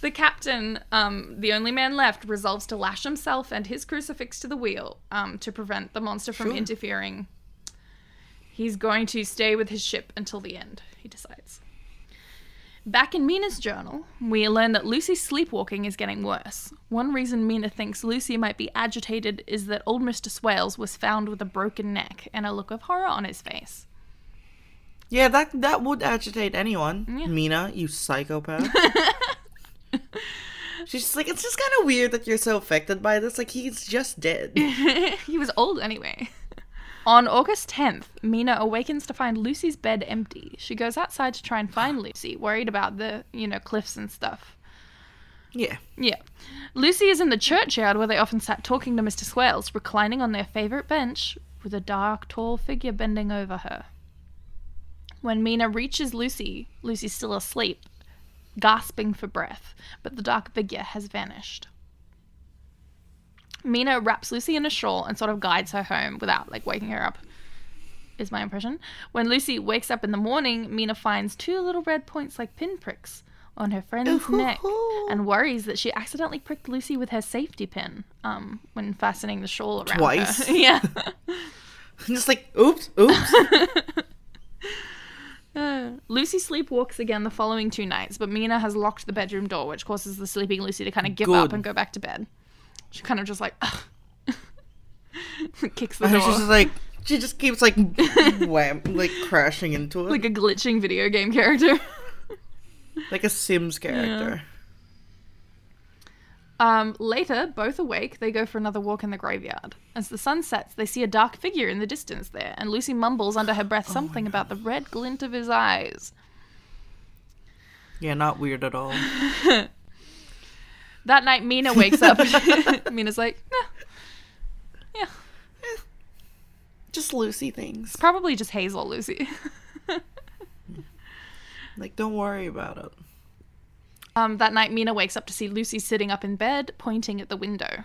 The captain, um, the only man left, resolves to lash himself and his crucifix to the wheel um, to prevent the monster from Sure. interfering. He's going to stay with his ship until the end, he decides. Back in Mina's journal, we learn that Lucy's sleepwalking is getting worse. One reason Mina thinks Lucy might be agitated is that old Mr. Swales was found with a broken neck and a look of horror on his face. Yeah, that that would agitate anyone. Yeah. Mina, you psychopath. *laughs* She's just like, it's just kind of weird that you're so affected by this. Like, he's just dead. *laughs* he was old anyway. On August 10th, Mina awakens to find Lucy's bed empty. She goes outside to try and find Lucy, worried about the, you know, cliffs and stuff. Yeah. Yeah. Lucy is in the churchyard where they often sat talking to Mr. Swales, reclining on their favourite bench with a dark, tall figure bending over her. When Mina reaches Lucy, Lucy's still asleep, gasping for breath, but the dark figure has vanished. Mina wraps Lucy in a shawl and sort of guides her home without like waking her up. Is my impression. When Lucy wakes up in the morning, Mina finds two little red points like pinpricks on her friend's neck and worries that she accidentally pricked Lucy with her safety pin um, when fastening the shawl around Twice? her. *laughs* yeah. *laughs* just like, oops, oops. *laughs* Uh, Lucy sleepwalks again the following two nights, but Mina has locked the bedroom door, which causes the sleeping Lucy to kind of give up and go back to bed. She kind of just like *laughs* kicks the And door she's just like, she just keeps like, *laughs* wham, like crashing into it. like a glitching video game character. like a Sims character. Um, later, both awake, they go for another walk in the graveyard. As the sun sets, they see a dark figure in the distance there, and Lucy mumbles under her breath something about the red glint of his eyes. Yeah, not weird at all. *laughs* That night, Mina wakes up. *laughs* Mina's like, nah. yeah, Just Lucy things. probably just Hazel, Lucy. *laughs* Like, don't worry about it. Um, that night, Mina wakes up to see Lucy sitting up in bed, pointing at the window.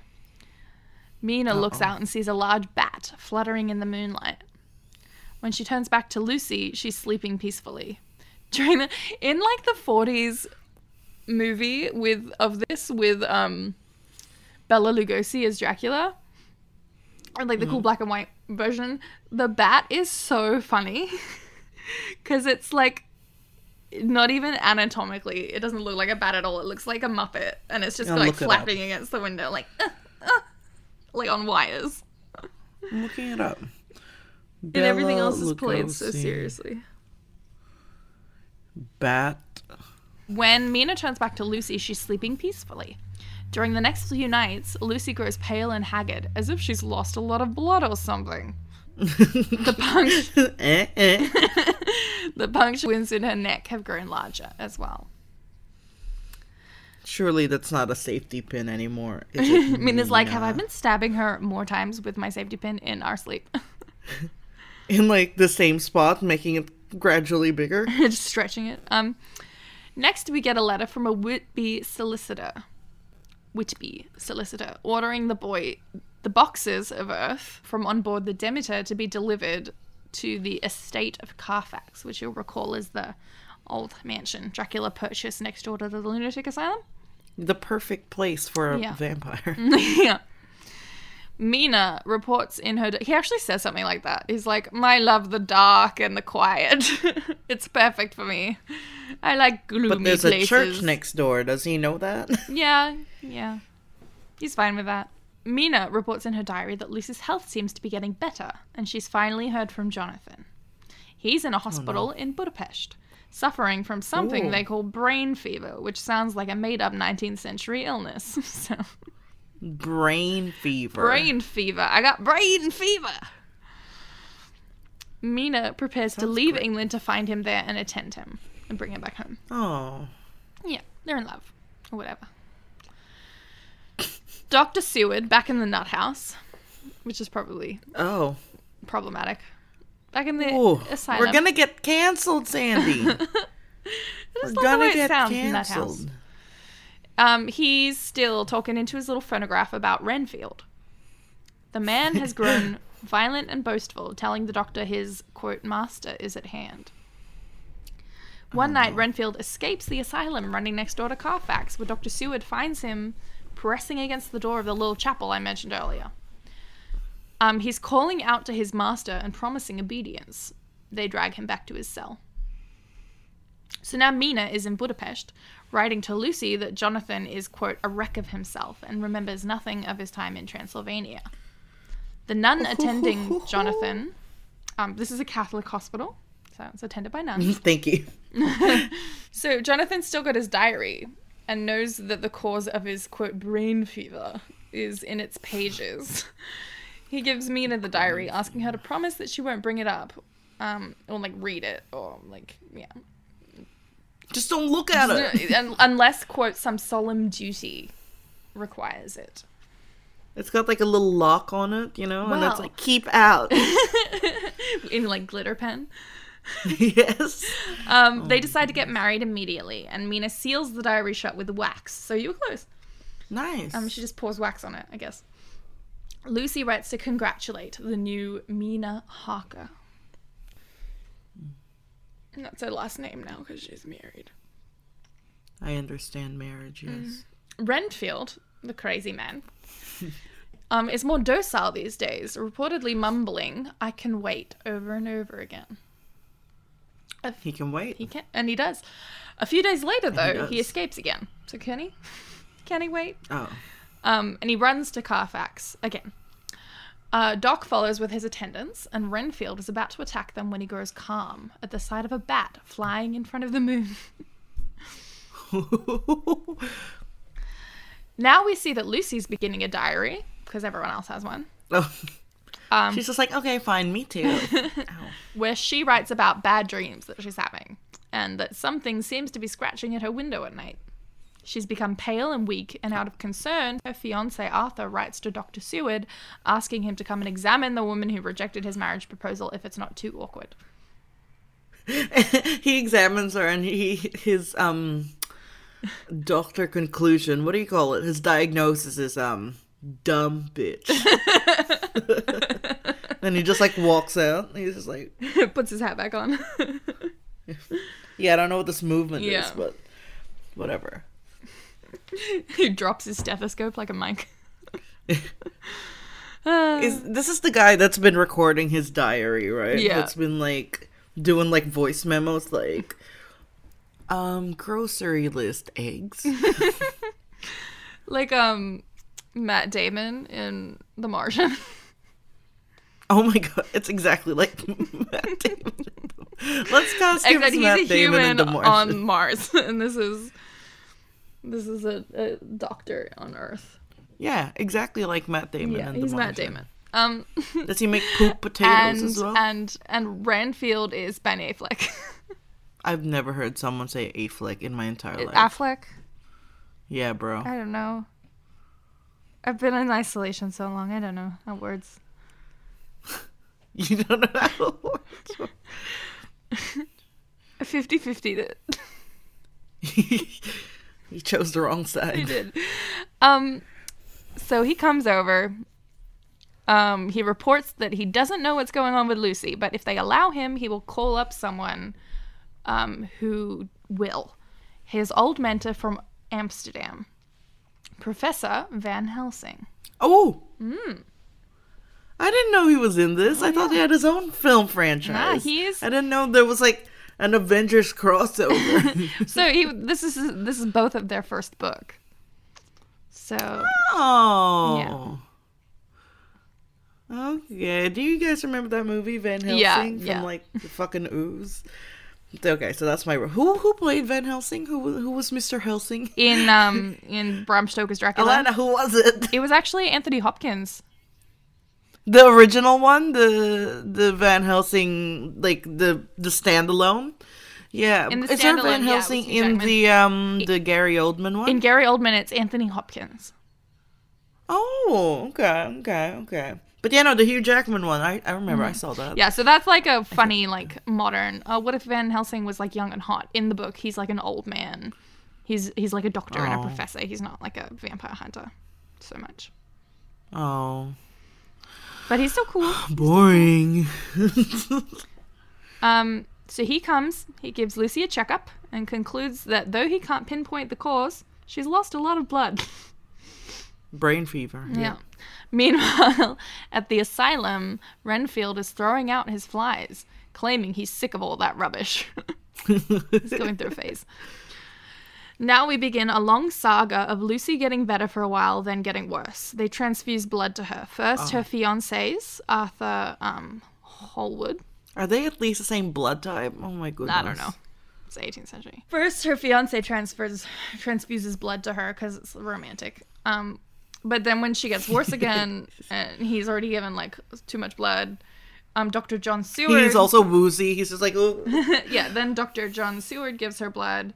Mina looks out and sees a large bat fluttering in the moonlight. When she turns back to Lucy, she's sleeping peacefully. *laughs* During the in like the forties movie with of this with um Bela Lugosi as Dracula, or like the cool black and white version, the bat is so funny *laughs* because it's like not even anatomically. It doesn't look like a bat at all. It looks like a muppet, and it's just I'll like look it up. flapping against the window, like uh, uh, like on wires. I'm looking it up. and everything else is played so seriously. Bat. When Mina turns back to Lucy, she's sleeping peacefully. During the next few nights, Lucy grows pale and haggard, as if she's lost a lot of blood or something. *laughs* the punct- eh, eh. *laughs* *laughs* the puncture wounds in her neck have grown larger as well. Surely that's not a safety pin anymore. Is *laughs* it? Mina's like, have I been stabbing her more times with my safety pin in our sleep? *laughs* in like the same spot, making it gradually bigger? just stretching it. Um, next, we get a letter from a Whitby solicitor. Whitby solicitor ordering the boy the boxes of earth from on board the Demeter to be delivered to the estate of Carfax, which you'll recall is the old mansion Dracula purchased next door to the lunatic asylum. The perfect place for a Yeah. vampire. *laughs* yeah. Mina reports in her. He actually says something like that. He's like, "My love, the dark and the quiet. *laughs* it's perfect for me. I like gloomy But there's places." a church next door. Does he know that? *laughs* Yeah, yeah. He's fine with that. Mina reports in her diary that Lucy's health seems to be getting better, and she's finally heard from Jonathan. He's in a oh, hospital in Budapest, suffering from something Ooh. they call brain fever, which sounds like a made up 19th century illness. *laughs* so, Brain fever. brain fever. I got brain fever. Mina prepares to leave great. England to find him there and attend him and bring him back home. Oh. Yeah, they're in love. Or whatever. Dr. Seward back in the nut house, which is probably Oh. problematic. Back in the Ooh. asylum. We're gonna get canceled, Sandy. *laughs* We're That's not the gonna get sounds in that house. canceled. Um, he's still talking into his little phonograph about Renfield. The man has *laughs* grown violent and boastful, telling the doctor his, quote, master is at hand. One night, Renfield escapes the asylum running next door to Carfax, where Dr. Seward finds him pressing against the door of the little chapel I mentioned earlier. Um, he's calling out to his master and promising obedience. They drag him back to his cell. So now Mina is in Budapest, writing to Lucy that Jonathan is, quote, a wreck of himself and remembers nothing of his time in Transylvania. The nun *laughs* attending Jonathan, um, this is a Catholic hospital, so it's attended by nuns. *laughs* Thank you. *laughs* So Jonathan's still got his diary, and knows that the cause of his quote brain fever is in its pages. *laughs* He gives Mina the diary, asking her to promise that she won't bring it up, um, or like read it, or like yeah, Just don't look at it. Un- unless quote some solemn duty requires it. It's got like a little lock on it, you know, and it's like keep out. *laughs* In like glitter pen. *laughs* yes. Um, they decide to get married immediately, and Mina seals the diary shut with wax. So you were close. Nice. Um, she just pours wax on it, I guess. Lucy writes to congratulate the new Mina Harker. And that's her last name now because she's married. I understand marriage, yes. Renfield, the crazy man, *laughs* um, is more docile these days, reportedly mumbling, I can wait over and over again. He can wait. He can, and he does. A few days later, though, he, does. escapes again. So can he? Can he wait? Oh. Um, and he runs to Carfax again. Uh, Doc follows with his attendants, and Renfield is about to attack them when he grows calm at the sight of a bat flying in front of the moon. *laughs* now we see that Lucy's beginning a diary because everyone else has one, Oh. Um, She's just like, okay, fine, me too. *laughs* Where she writes about bad dreams that she's having and that something seems to be scratching at her window at night. She's become pale and weak, and out of concern, her fiance Arthur writes to Dr. Seward asking him to come and examine the woman who rejected his marriage proposal if it's not too awkward. *laughs* he examines her and he his um doctor conclusion, what do you call it? His diagnosis is um dumb bitch. *laughs* he just like walks out. He's just like *laughs* Puts his hat back on. *laughs* Yeah, I don't know what this movement Yeah. is, but whatever. *laughs* he drops his stethoscope like a mic. Is this is the guy that's been recording his diary, right? Yeah. That's been like doing like voice memos like um grocery list eggs. like um Matt Damon in The Martian. Oh my god, it's exactly like *laughs* Matt Damon. Let's cast him Except as he's Matt a Damon human Martian. on Mars, *laughs* and this is this is a, a doctor on Earth. Yeah, exactly like Matt Damon Yeah, he's Matt Damon. Um, *laughs* Does he make poop potatoes and as well? and and Renfield is Ben Affleck. I've never heard someone say Affleck in my entire life. Affleck. yeah, bro. I don't know. I've been in isolation so long. I don't know how words. *laughs* You don't know how it works. *laughs* 50 50 that *laughs* he chose the wrong side. he did. Um, so he comes over. Um, he reports that he doesn't know what's going on with Lucy, but if they allow him, he will call up someone um, who will. His old mentor from Amsterdam, Professor Van Helsing. Oh. Hmm. I didn't know he was in this. I thought he had his own film franchise. Nah, he is- I didn't know there was like an Avengers crossover. *laughs* So he this is this is both of their first book. So oh. Okay. Do you guys remember that movie Van Helsing Yeah, from yeah. like the fucking ooze? Okay, so that's my who who played Van Helsing? Who was- who was Mr. Helsing? in um *laughs* in Bram Stoker's Dracula, Alana, who was it? it was actually Anthony Hopkins. The original one, the the Van Helsing, like the the standalone. Yeah, In the is there Van yeah, Helsing Hugh in Jackman. the um the Gary Oldman one? In Gary Oldman, it's Anthony Hopkins. oh, okay, okay, okay. But yeah, no, the Hugh Jackman one. I I remember I saw that. Mm-hmm. Yeah, so that's like a funny, like modern. Uh, what if Van Helsing was like young and hot? In the book, he's like an old man. He's he's like a doctor and a Oh. professor. He's not like a vampire hunter so much, Oh, but he's still cool. *gasps* boring. *laughs* Um, so he comes, he gives Lucy a checkup, and concludes that though he can't pinpoint the cause, she's lost a lot of blood. *laughs* Brain fever. Yeah. Meanwhile, *laughs* at the asylum, Renfield is throwing out his flies, claiming he's sick of all that rubbish. he's going through a phase. Now we begin a long saga of Lucy getting better for a while, then getting worse. They transfuse blood to her. First, her fiancés, Arthur um, Holmwood. Are they at least the same blood type? Oh my goodness. I don't know. the 18th century. First, her fiance transfers transfuses blood to her because it's romantic. Um, but then when she gets worse *laughs* again, and he's already given like too much blood, um, Dr. John Seward. He's also woozy. He's just like, oh. *laughs* yeah. Then Dr. John Seward gives her blood.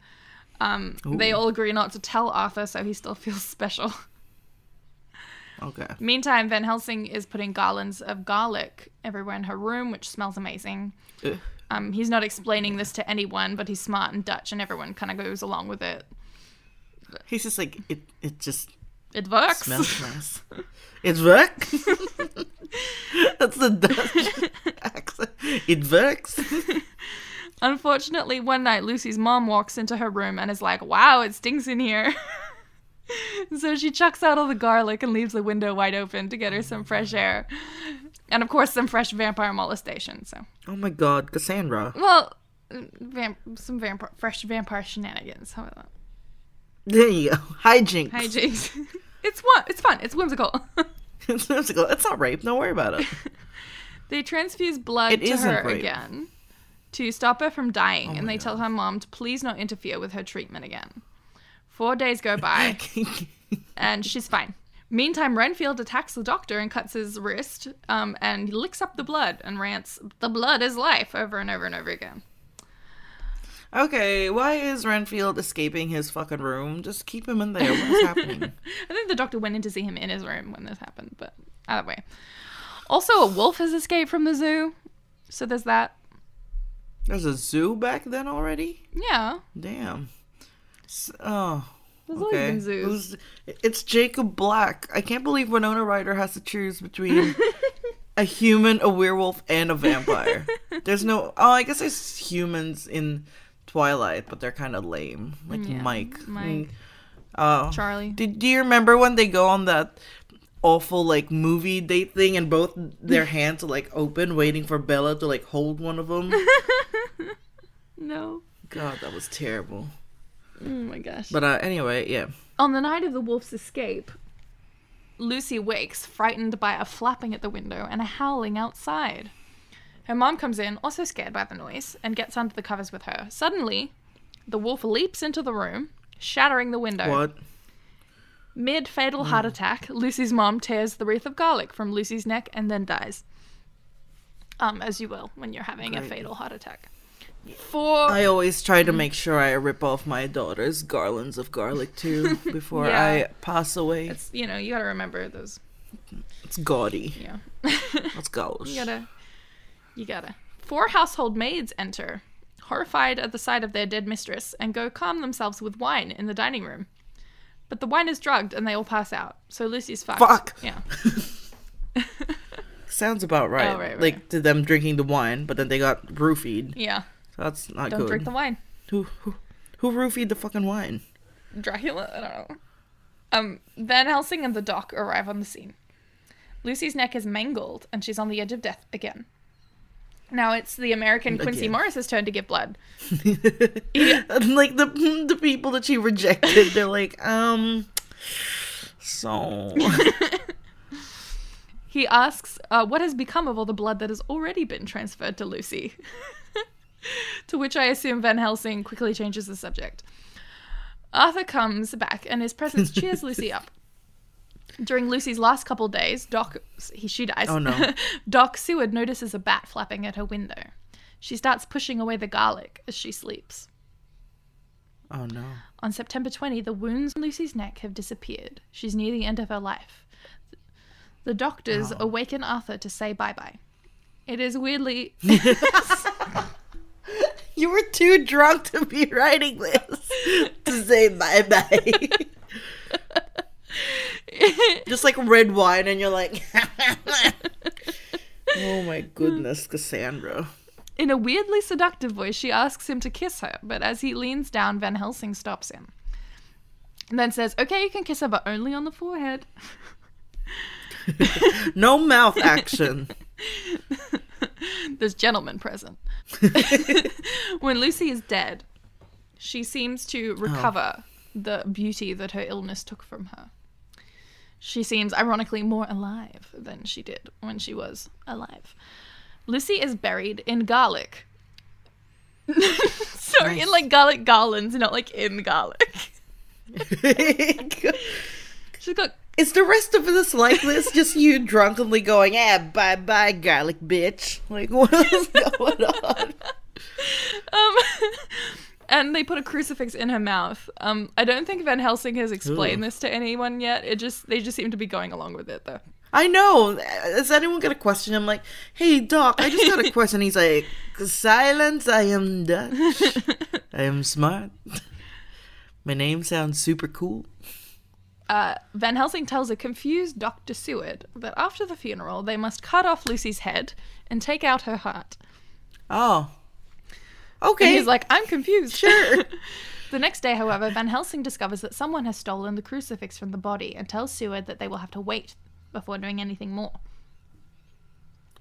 Um, they all agree not to tell Arthur, so he still *laughs* feels special. Okay. Meantime, Van Helsing is putting garlands of garlic everywhere in her room, which smells amazing. Ugh. Um, he's not explaining this to anyone, but he's smart and Dutch, and everyone kind of goes along with it. He's just like, it, it just It works. smells *laughs* nice. It works. *laughs* That's the Dutch accent. It works. Unfortunately, one night Lucy's mom walks into her room and is like, "Wow, it stinks in here." *laughs* so she chucks out all the garlic and leaves the window wide open to get her some fresh air, and of course some fresh vampire molestation. So, Oh my god, Cassandra. well, vamp- some vampire, fresh vampire shenanigans. How about that? There you go. Hijinks. Hijinks. *laughs* it's fun. It's fun. It's whimsical. *laughs* it's whimsical. It's not rape. Don't worry about it. They transfuse blood It to her rape. again to stop her from dying, Oh and they tell her mom to please not interfere with her treatment again. Four days go by, *laughs* and she's fine. Meantime, Renfield attacks the doctor and cuts his wrist, um, and licks up the blood and rants, "The blood is life," over and over and over again. okay, why is Renfield escaping his fucking room? Just keep him in there. What's happening? *laughs* I think the doctor went in to see him in his room when this happened, but either way. Also, a wolf has escaped from the zoo, so there's that. There's a zoo back then already? Yeah, Damn. S- Oh. there's always Okay. been zoos. Who's- It's Jacob Black. I can't believe Winona Ryder has to choose between *laughs* a human, a werewolf, and a vampire. *laughs* There's no. Oh, I guess there's humans in Twilight, but they're kind of lame. Like Yeah, Mike. Mike. Mm. Oh. Charlie. Did do you remember when they go on that awful like movie date thing and both their *laughs* hands are like open, waiting for Bella to like hold one of them? *laughs* No. God, that was terrible. Oh my gosh. But uh, anyway, yeah. On the night of the wolf's escape, Lucy wakes, frightened by a flapping at the window and a howling outside. Her mom comes in, also scared by the noise, and gets under the covers with her. Suddenly, the wolf leaps into the room, shattering the window. What? Mid fatal heart attack, Lucy's mom tears the wreath of garlic from Lucy's neck and then dies. Um, as you will when you're having a fatal heart attack. For I always try to make sure I rip off my daughter's garlands of garlic too *laughs* before Yeah. I pass away. It's, it's you know you gotta remember those. It's gaudy. Yeah. Let's go. You gotta. You gotta. Four household maids enter, horrified at the sight of their dead mistress, and go calm themselves with wine in the dining room. But the wine is drugged and they all pass out. So Lucy's fucked. Fuck. Yeah. *laughs* *laughs* Sounds about right. Oh, right, right. Like to them drinking the wine, but then they got roofied. Yeah. So that's not Don't good. drink the wine. Who, who who roofied the fucking wine? Dracula? I don't know. Um, Van Helsing and the doc arrive on the scene. Lucy's neck is mangled and she's on the edge of death again. Now it's the American Quincy Again. Morris's turn to give blood. And *laughs* like the the people that she rejected, they're like, um, so *laughs* He asks, uh, What has become of all the blood that has already been transferred to Lucy? *laughs* to which I assume Van Helsing quickly changes the subject. Arthur comes back and his presence cheers Lucy up. During Lucy's last couple days, Doc, he, she dies. Oh, no. *laughs* Doc Seward notices a bat flapping at her window. She starts pushing away the garlic as she sleeps. oh no. On September 20, the wounds on Lucy's neck have disappeared. She's near the end of her life. The doctors Oh. awaken Arthur to say bye bye. It is weirdly. *laughs* You were too drunk to be writing this to say bye bye. *laughs* *laughs* Just like red wine, and you're like, *laughs* oh my goodness, Cassandra. In a weirdly seductive voice, she asks him to kiss her, but as he leans down, Van Helsing stops him. And then says, Okay, you can kiss her, but only on the forehead. *laughs* No mouth action. There's gentlemen present. when Lucy is dead, she seems to oh. recover the beauty that her illness took from her. She seems ironically more alive than she did when she was alive. Lucy is buried in garlic. *laughs* Sorry, or in like garlic garlands, not like in garlic. *laughs* *laughs* She's got Is the rest of this like this? Just you drunkenly going, "Ah, bye bye, garlic bitch." Like what is going on? um, and they put a crucifix in her mouth. Um, I don't think Van Helsing has explained Ugh. this to anyone yet. It just they just seem to be going along with it though. I know. Is anyone gonna question him? Like, hey, doc, I just got a *laughs* question. He's like, silence. I am Dutch. *laughs* I am smart. My name sounds super cool. Uh, Van Helsing tells a confused Dr. Seward that after the funeral they must cut off Lucy's head and take out her heart. Oh, And okay. he's like, I'm confused. Sure. *laughs* the next day, however, Van Helsing discovers that someone has stolen the crucifix from the body and tells Seward that they will have to wait before doing anything more.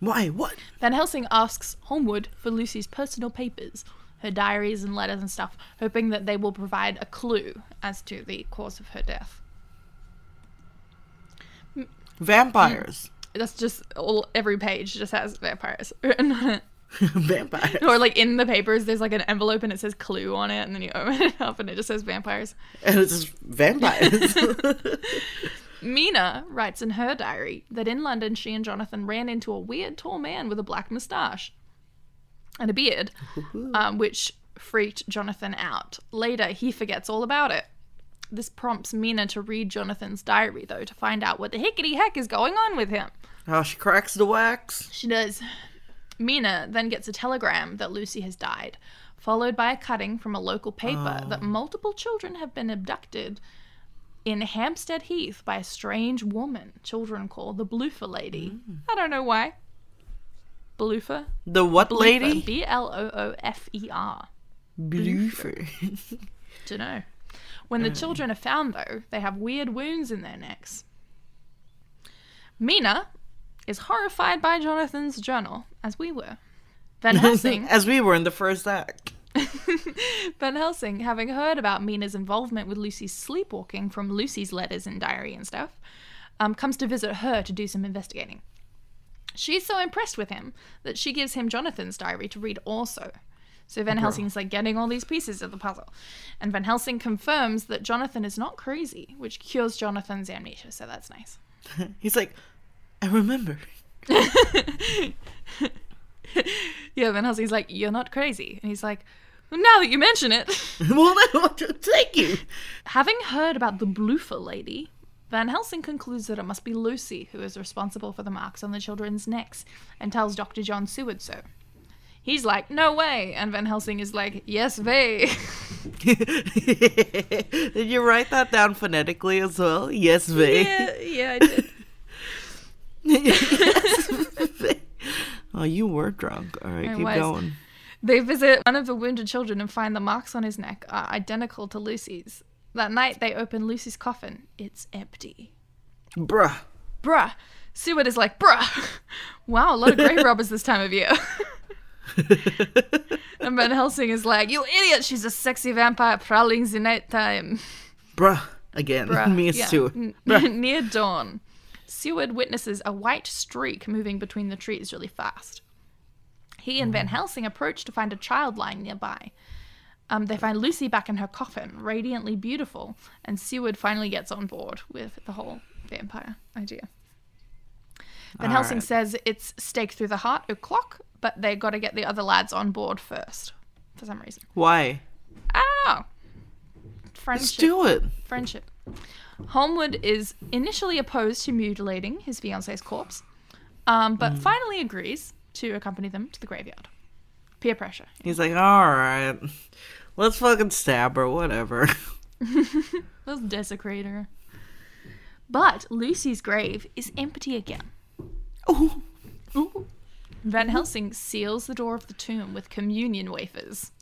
Why? What? Van Helsing asks Holmwood for Lucy's personal papers, her diaries and letters and stuff, hoping that they will provide a clue as to the cause of her death. Vampires. Mm. That's just all. Every page just has vampires *laughs* written on it. *laughs* Vampires. Or like in the papers, there's like an envelope and it says clue on it, and then you open it up and it just says vampires. And it's just vampires. *laughs* Mina writes in her diary that in London she and Jonathan ran into a weird tall man with a black moustache and a beard, um, which freaked Jonathan out. Later, he forgets all about it. This prompts Mina to read Jonathan's diary, though, to find out what the hickety heck is going on with him. oh, she cracks the wax. She does. Mina then gets a telegram that Lucy has died, followed by a cutting from a local paper oh. that multiple children have been abducted in Hampstead Heath by a strange woman children call the Bloofer Lady. Mm. I don't know why. Bloofer? The what lady? B L O O F E R. Bloofer. Don't *laughs* know. When the uh. children are found, though, they have weird wounds in their necks. Mina is horrified by Jonathan's journal, as we were. *laughs* Van Helsing, As we were in the first act. *laughs* Van Helsing, having heard about Mina's involvement with Lucy's sleepwalking from Lucy's letters and diary and stuff, um, comes to visit her to do some investigating. She's so impressed with him that she gives him Jonathan's diary to read also. So Van Helsing's like getting all these pieces of the puzzle. And Van Helsing confirms that Jonathan is not crazy, which cures Jonathan's amnesia, so that's nice. *laughs* He's like, I remember. *laughs* Yeah, Van Helsing's like, You're not crazy. And he's like, well, Now that you mention it. *laughs* well, *laughs* thank you. Having heard about the Bloofer lady, Van Helsing concludes that it must be Lucy who is responsible for the marks on the children's necks and tells Dr. John Seward so. He's like, no way. And Van Helsing is like, yes, they. Did you write that down phonetically as well? Yes, Vay. yeah, yeah, I did. *laughs* Oh, you were drunk. All right, I keep was. going. They visit one of the wounded children and find the marks on his neck are identical to Lucy's. That night, they open Lucy's coffin. It's empty. Bruh. Bruh. Seward is like, bruh. *laughs* Wow, a lot of grave *laughs* robbers this time of year. and Van Helsing is like, you idiot, she's a sexy vampire prowling the night time. Bruh. Again, Bruh. me as Yeah. N- Near dawn, Seward witnesses a white streak moving between the trees really fast. He and Van Helsing approach to find a child lying nearby. Um, they find Lucy back in her coffin, radiantly beautiful, and Seward finally gets on board with the whole vampire idea. Van Helsing Alright. says it's stake through the heart o'clock, but they got to get the other lads on board first, for some reason. Why? I don't know. Friendship Let's do it. friendship. Holmwood is initially opposed to mutilating his fiance's corpse, um, but finally agrees to accompany them to the graveyard. Peer pressure. He's like, all right, let's fucking stab her, whatever. *laughs* Let's desecrate her. But Lucy's grave is empty again. Ooh. Ooh. Van Helsing seals the door of the tomb with communion wafers,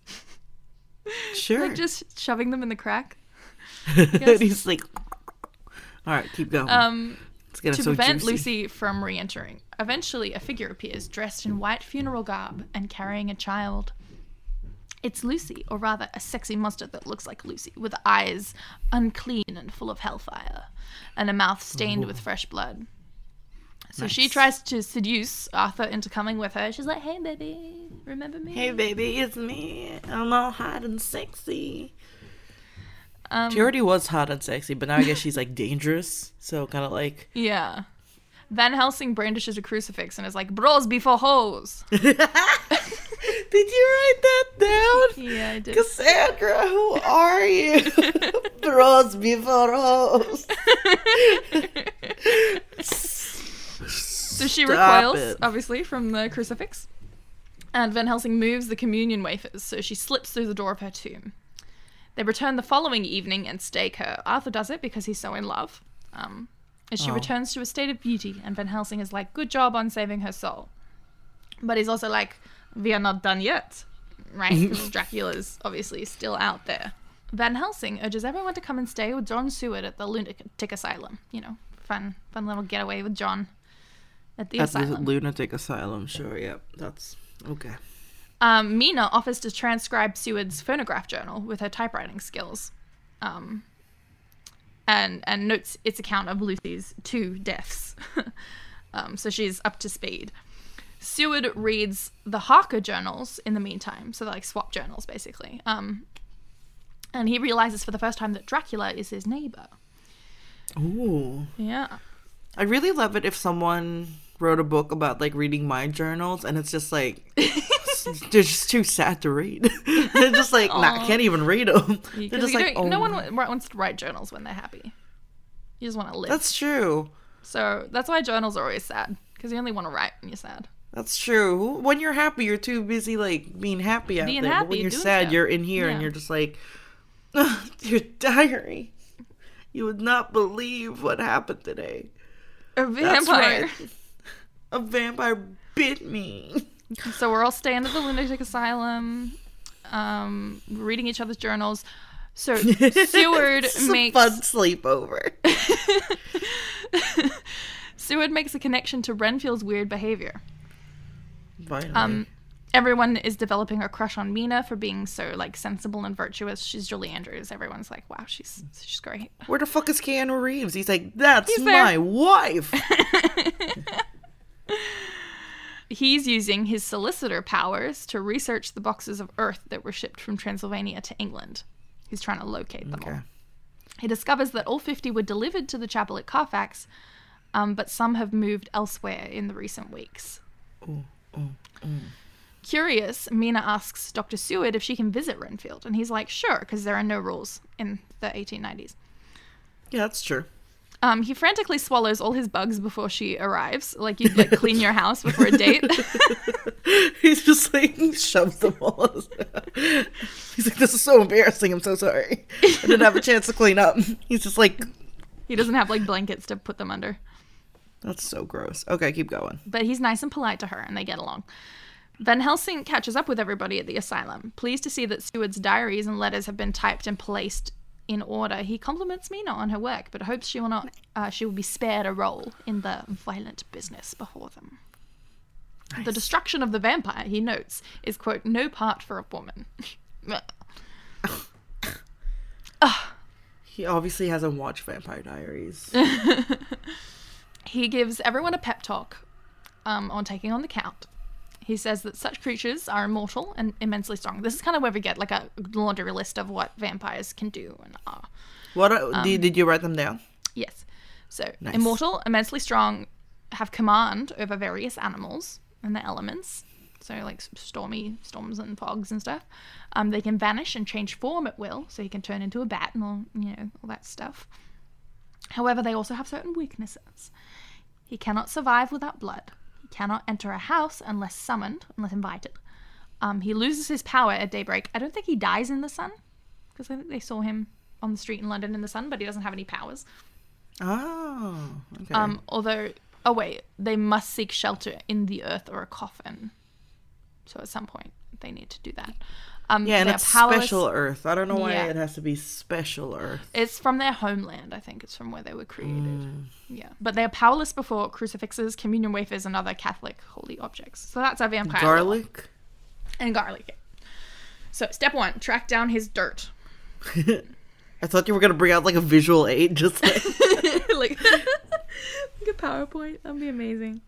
Sure. *laughs* like just shoving them in the crack. *laughs* and he's like, all right, keep going. Um, it's getting to so prevent juicy. Lucy from re entering. Eventually, a figure appears dressed in white funeral garb and carrying a child. It's Lucy, or rather, a sexy monster that looks like Lucy, with eyes unclean and full of hellfire, and a mouth stained with fresh blood. So she tries to seduce Arthur into coming with her. She's like, hey, baby. Remember me? Hey baby, it's me. I'm all hot and sexy. Um, She already was hot and sexy, but now I guess she's like dangerous. So kind of like *laughs* yeah. Van Helsing brandishes a crucifix and is like, bros before hoes. *laughs* Did you write that down? Yeah, I did. Cassandra, who are you? *laughs* Bros before hoes. So she Stop recoils, it. obviously, from the crucifix. And Van Helsing moves the communion wafers, so she slips through the door of her tomb. They return the following evening and stake her. Arthur does it because he's so in love. Um, as she Oh. returns to a state of beauty, and Van Helsing is like, good job on saving her soul. But he's also like, we are not done yet. Right? *laughs* Because Dracula's obviously still out there. Van Helsing urges everyone to come and stay with John Seward at the lunatic asylum. You know, fun, fun little getaway with John at the asylum. At the lunatic asylum, sure, yep. That's okay. Um, Mina offers to transcribe Seward's phonograph journal with her typewriting skills, um, and and notes its account of Lucy's two deaths. *laughs* um, so she's up to speed. Seward reads the Harker journals in the meantime, so they're like swap journals basically. Um, and he realizes for the first time that Dracula is his neighbor. Ooh. Yeah. I really love it if someone wrote a book about like reading my journals and it's just like *laughs* they're just too sad to read. *laughs* they're just like, nah, I can't even read them. *laughs* They're just like, oh, no one oh. wa- wants to write journals when they're happy. You just want to live. That's true. So that's why journals are always sad because you only want to write when you're sad. That's true. When you're happy, you're too busy like being happy out Being there. but happy, when you're doing sad, stuff. you're in here Yeah. and you're just like, "Ugh, your diary. You would not believe what happened today. A vampire. right. *laughs* A vampire bit me. So we're all staying at the lunatic asylum, um, reading each other's journals. So *laughs* Seward makes fun sleepover. *laughs* Seward makes a connection to Renfield's weird behavior. Finally. Um, everyone is developing a crush on Mina for being so like sensible and virtuous. She's Julie Andrews. Everyone's like, wow, she's she's great. Where the fuck is Keanu Reeves? He's like, that's He's my wife. *laughs* He's using his solicitor powers to research the boxes of earth that were shipped from Transylvania to England. He's trying to locate them all. Okay. He discovers that all 50 were delivered to the chapel at Carfax, um, but some have moved elsewhere in the recent weeks. Curious, Mina asks Dr. Seward if she can visit Renfield, and he's like, sure, because there are no rules in the 1890s. Yeah, that's true. Um, he frantically swallows all his bugs before she arrives, like you'd like clean your house before a date. *laughs* He's just like shoves them all. in his mouth. He's like, this is so embarrassing. I'm so sorry. I didn't have a chance to clean up. *laughs* He's just like, he doesn't have like blankets to put them under. that's so gross. Okay, keep going. but he's nice and polite to her and they get along. Van Helsing catches up with everybody at the asylum. Pleased to see that Seward's diaries and letters have been typed and placed in order, he compliments Mina on her work, but hopes she will not uh, she will be spared a role in the violent business before them. The destruction of the vampire, he notes, is quote no part for a woman. *laughs* *sighs* He obviously hasn't watched Vampire Diaries. *laughs* He gives everyone a pep talk um, on taking on the Count. He says that such creatures are immortal and immensely strong. This is kind of where we get like a laundry list of what vampires can do and are. What uh, did, did you write them down? Yes. So, Nice. immortal, immensely strong, have command over various animals and their elements. So, like stormy storms and fogs and stuff. Um, they can vanish and change form at will. So, he can turn into a bat and all, you know, all that stuff. However, they also have certain weaknesses. He cannot survive without blood. He cannot enter a house unless summoned, unless invited. Um, he loses his power at daybreak. I don't think he dies in the sun, because I think they saw him on the street in London in the sun, but he doesn't have any powers. Oh, okay. Um, although, oh wait, they must seek shelter in the earth or a coffin. So at some point, they need to do that. Um, yeah, and it's powerless- special Earth. I don't know why Yeah. it has to be special Earth. It's from their homeland, I think. It's from where they were created. Mm. Yeah, but they are powerless before crucifixes, communion wafers, and other Catholic holy objects. So that's our vampire. lore. Garlic. and garlic. So step one: track down his dirt. *laughs* *laughs* I thought you were gonna bring out like a visual aid, just *laughs* like like, like a PowerPoint. That'd be amazing.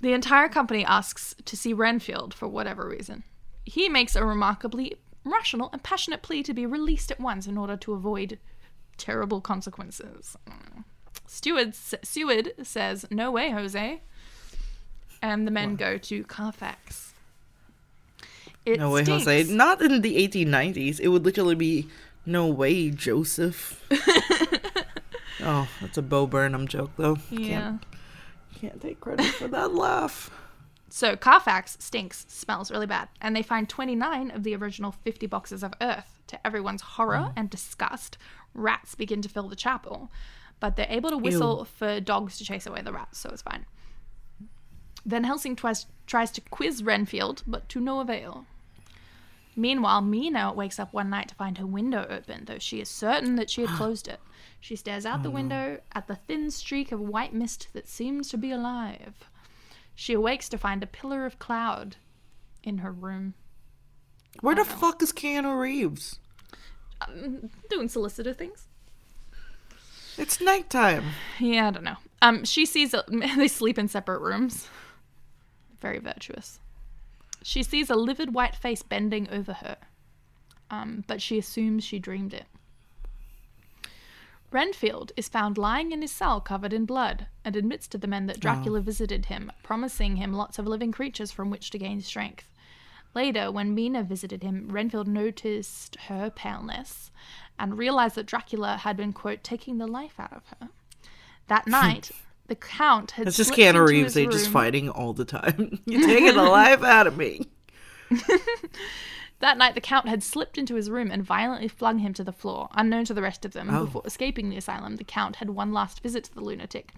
The entire company asks to see Renfield for whatever reason. He makes a remarkably rational and passionate plea to be released at once in order to avoid terrible consequences. Steward, Seward says, No way, Jose. And the men go to Carfax. It no way, stinks. Jose. Not in the 1890s. It would literally be no way, Joseph. *laughs* oh, that's a Bo Burnham joke, though. Yeah. Can't, can't take credit for that laugh. So Carfax stinks, smells really bad, and they find 29 of the original 50 boxes of earth. To everyone's horror mm. and disgust, rats begin to fill the chapel, but they're able to whistle for dogs to chase away the rats, so it's fine. Van Helsing twice tries to quiz Renfield, but to no avail. Meanwhile, Mina wakes up one night to find her window open, though she is certain that she had *gasps* closed it. She stares out the oh, window at the thin streak of white mist that seems to be alive. She awakes to find a pillar of cloud in her room. Where the fuck is Keanu Reeves? Um, doing solicitor things. It's nighttime. Yeah, I don't know. Um, she sees a, *laughs* they sleep in separate rooms. Very virtuous. She sees a livid white face bending over her, um, but she assumes she dreamed it. Renfield is found lying in his cell covered in blood and admits to the men that Dracula visited him, promising him lots of living creatures from which to gain strength. Later, when Mina visited him, Renfield noticed her paleness and realized that Dracula had been, quote, taking the life out of her. That *laughs* night, the Count had It's just Keanu Reeves. They just fighting all the time. *laughs* You're taking the life out of me. *laughs* That night, the Count had slipped into his room and violently flung him to the floor, unknown to the rest of them. Oh. Before escaping the asylum, the Count had one last visit to the lunatic,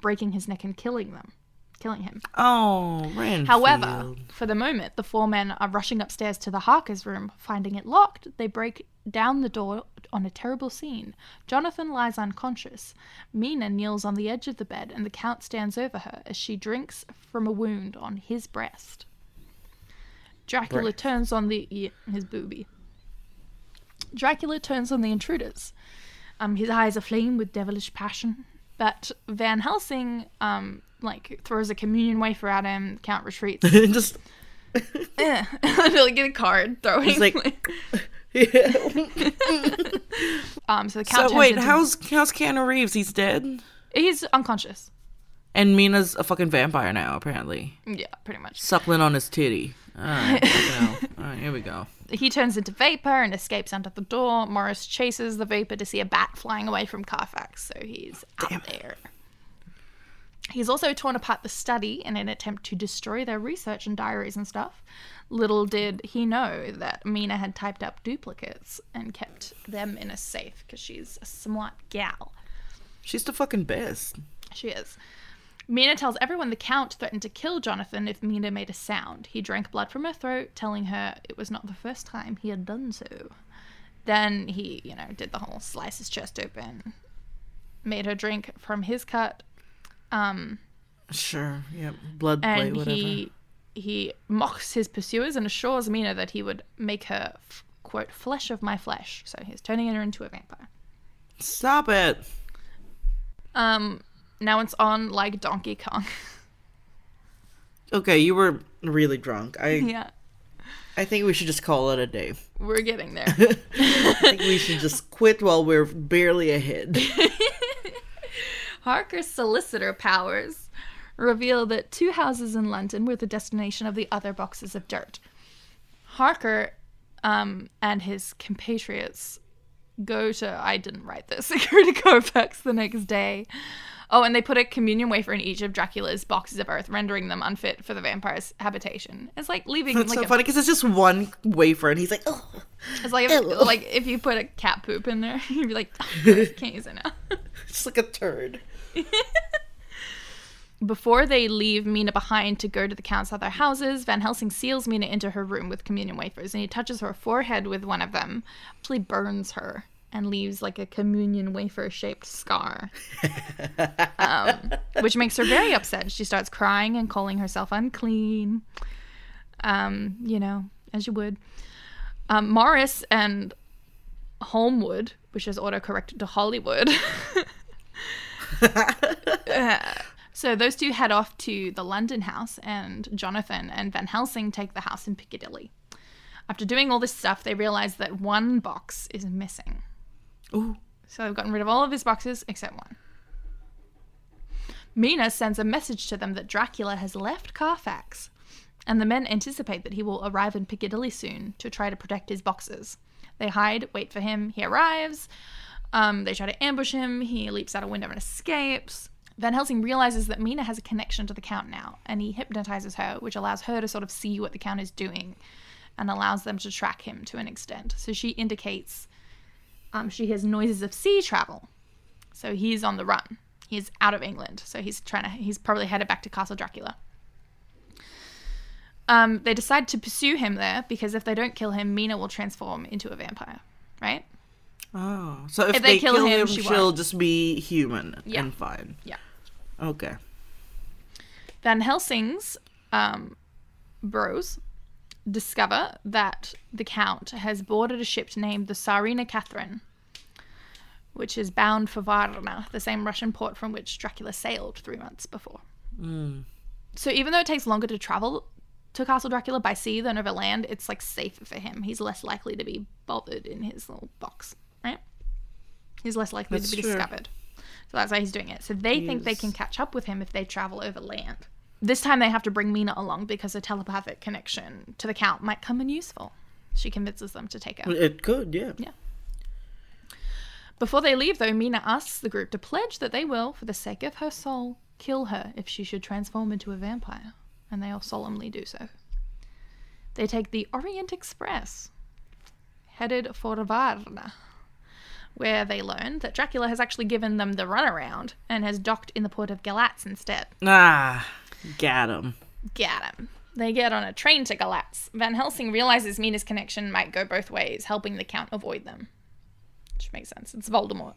breaking his neck and killing them, killing him. Oh, Renfield. However, for the moment, the four men are rushing upstairs to the Harker's room. Finding it locked, they break down the door on a terrible scene. Jonathan lies unconscious. Mina kneels on the edge of the bed, and the Count stands over her as she drinks from a wound on his breast. Dracula Breast. turns on the his booby. Dracula turns on the intruders. Um, his eyes aflame with devilish passion. But Van Helsing, um, like throws a communion wafer at him. Count retreats. *laughs* just *laughs* eh. *laughs* like get a card throwing. He's like- yeah. um, so the count. So wait, into- how's how's Keanu Reeves? He's dead, he's unconscious? and Mina's a fucking vampire now. Apparently, Yeah, pretty much. suckling on his titty. All right. All *laughs* right, here we go. He turns into vapor and escapes under the door. Morris chases the vapor to see a bat flying away from Carfax, so he's out there. He's also torn apart the study in an attempt to destroy their research and diaries and stuff. Little did he know that Mina had typed up duplicates and kept them in a safe because she's a smart gal. She's the fucking best. She is. Mina tells everyone the Count threatened to kill Jonathan if Mina made a sound. He drank blood from her throat, telling her it was not the first time he had done so. Then he, you know, did the whole slice his chest open, made her drink from his cut, um, Sure. yeah, Blood play, and whatever. he he mocks his pursuers and assures Mina that he would make her f- quote flesh of my flesh. So he's turning her into a vampire. Stop it. Um, now it's on like Donkey Kong. *laughs* Okay, you were really drunk. I yeah, I think we should just call it a day. we're getting there. *laughs* I think we should just quit while we're barely ahead. *laughs* Harker's solicitor powers reveal that two houses in London were the destination of the other boxes of dirt. Harker um, and his compatriots go to, I didn't write this, go to Carfax the next day. Oh, and they put a communion wafer in each of Dracula's boxes of earth, rendering them unfit for the vampire's habitation. It's like leaving That's like so a, funny because it's just one wafer, and he's like, "Oh, it's like if, like if you put a cat poop in there, *laughs* you'd be like, oh, *laughs* can't use it now. *laughs* it's like a turd." Before they leave Mina behind to go to the Count's other houses, Van Helsing seals Mina into her room with communion wafers, and he touches her forehead with one of them, actually burns her, and leaves like a communion wafer shaped scar, *laughs* um, which makes her very upset. She starts crying and calling herself unclean, um, you know, as you would. Um, Morris and Holmwood, which is autocorrected to Hollywood. *laughs* So those two head off to the London house, and Jonathan and Van Helsing take the house in Piccadilly. After doing all this stuff, they realize that one box is missing. Ooh. So they've gotten rid of all of his boxes except one. Mina sends a message to them that Dracula has left Carfax, and the men anticipate that he will arrive in Piccadilly soon to try to protect his boxes. They hide, wait for him, he arrives. Um, they try to ambush him, he leaps out a window and escapes. Van Helsing realizes that Mina has a connection to the Count now, and he hypnotizes her, which allows her to sort of see what the Count is doing and allows them to track him to an extent. So she indicates um, she hears noises of sea travel. So he's on the run. He's out of England. So he's trying to, he's probably headed back to Castle Dracula. Um, they decide to pursue him there because if they don't kill him, Mina will transform into a vampire, right? Oh, so if, If they, they kill, kill him, him, she she'll won't. just be human Yeah. and fine. Yeah. Okay. Van Helsing's um, bros discover that the Count has boarded a ship named the Tsarina Catherine, which is bound for Varna, the same Russian port from which Dracula sailed three months before. So even though it takes longer to travel to Castle Dracula by sea than over land, it's like safer for him. He's less likely to be bothered in his little box, right? He's less likely That's to be true. discovered. So that's why he's doing it. So they think they can catch up with him if they travel over land. This time they have to bring Mina along because a telepathic connection to the Count might come in useful. She convinces them to take her. It could, yeah. Yeah. Before they leave, though, Mina asks the group to pledge that they will, for the sake of her soul, kill her if she should transform into a vampire. And they all solemnly do so. They take the Orient Express, headed for Varna, where they learn that Dracula has actually given them the runaround and has docked in the port of Galatz instead. Ah, got him. Get him. They get on a train to Galatz. Van Helsing realizes Mina's connection might go both ways, helping the Count avoid them. Which makes sense. It's Voldemort.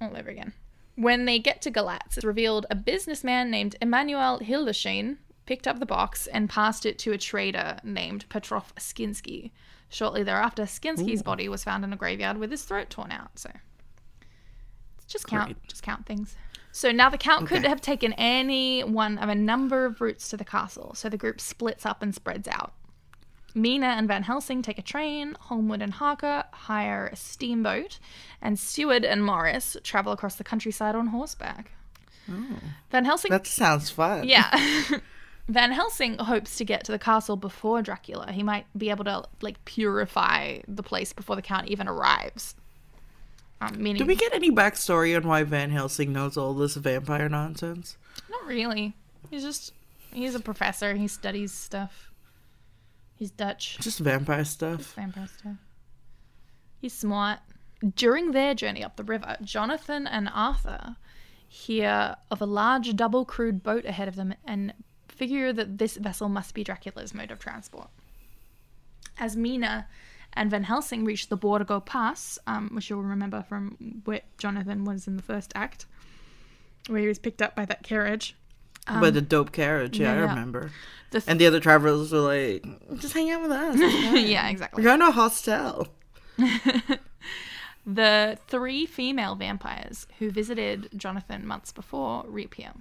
All over again. When they get to Galatz, it's revealed a businessman named Emanuel Hildesheim picked up the box and passed it to a trader named Petrof Skinsky. Shortly thereafter, Skinsky's body was found in a graveyard with his throat torn out. So just count, Great. just count things. So now the count could Okay. have taken any one of a number of routes to the castle. So the group splits up and spreads out. Mina and Van Helsing take a train, Holmwood and Harker hire a steamboat, and Stewart and Morris travel across the countryside on horseback. Oh, Van Helsing That sounds fun. yeah. *laughs* *laughs* Van Helsing hopes to get to the castle before Dracula. He might be able to like purify the place before the count even arrives. Um, meaning, Do we get any backstory on why Van Helsing knows all this vampire nonsense? not really. He's just he's a professor. He studies stuff. He's Dutch. Just vampire stuff. Vampire stuff. He's smart. During their journey up the river, Jonathan and Arthur hear of a large double crewed boat ahead of them and figure that this vessel must be Dracula's mode of transport. As Mina and Van Helsing reach the Borgo Pass, um, which you'll remember from where Jonathan was in the first act, where he was picked up by that carriage. by the dope carriage, yeah, Um, yeah, I remember. The th- And the other travelers were like, just hang out with us. *laughs* yeah, exactly. We're going to a hostel. *laughs* The three female vampires who visited Jonathan months before reappear.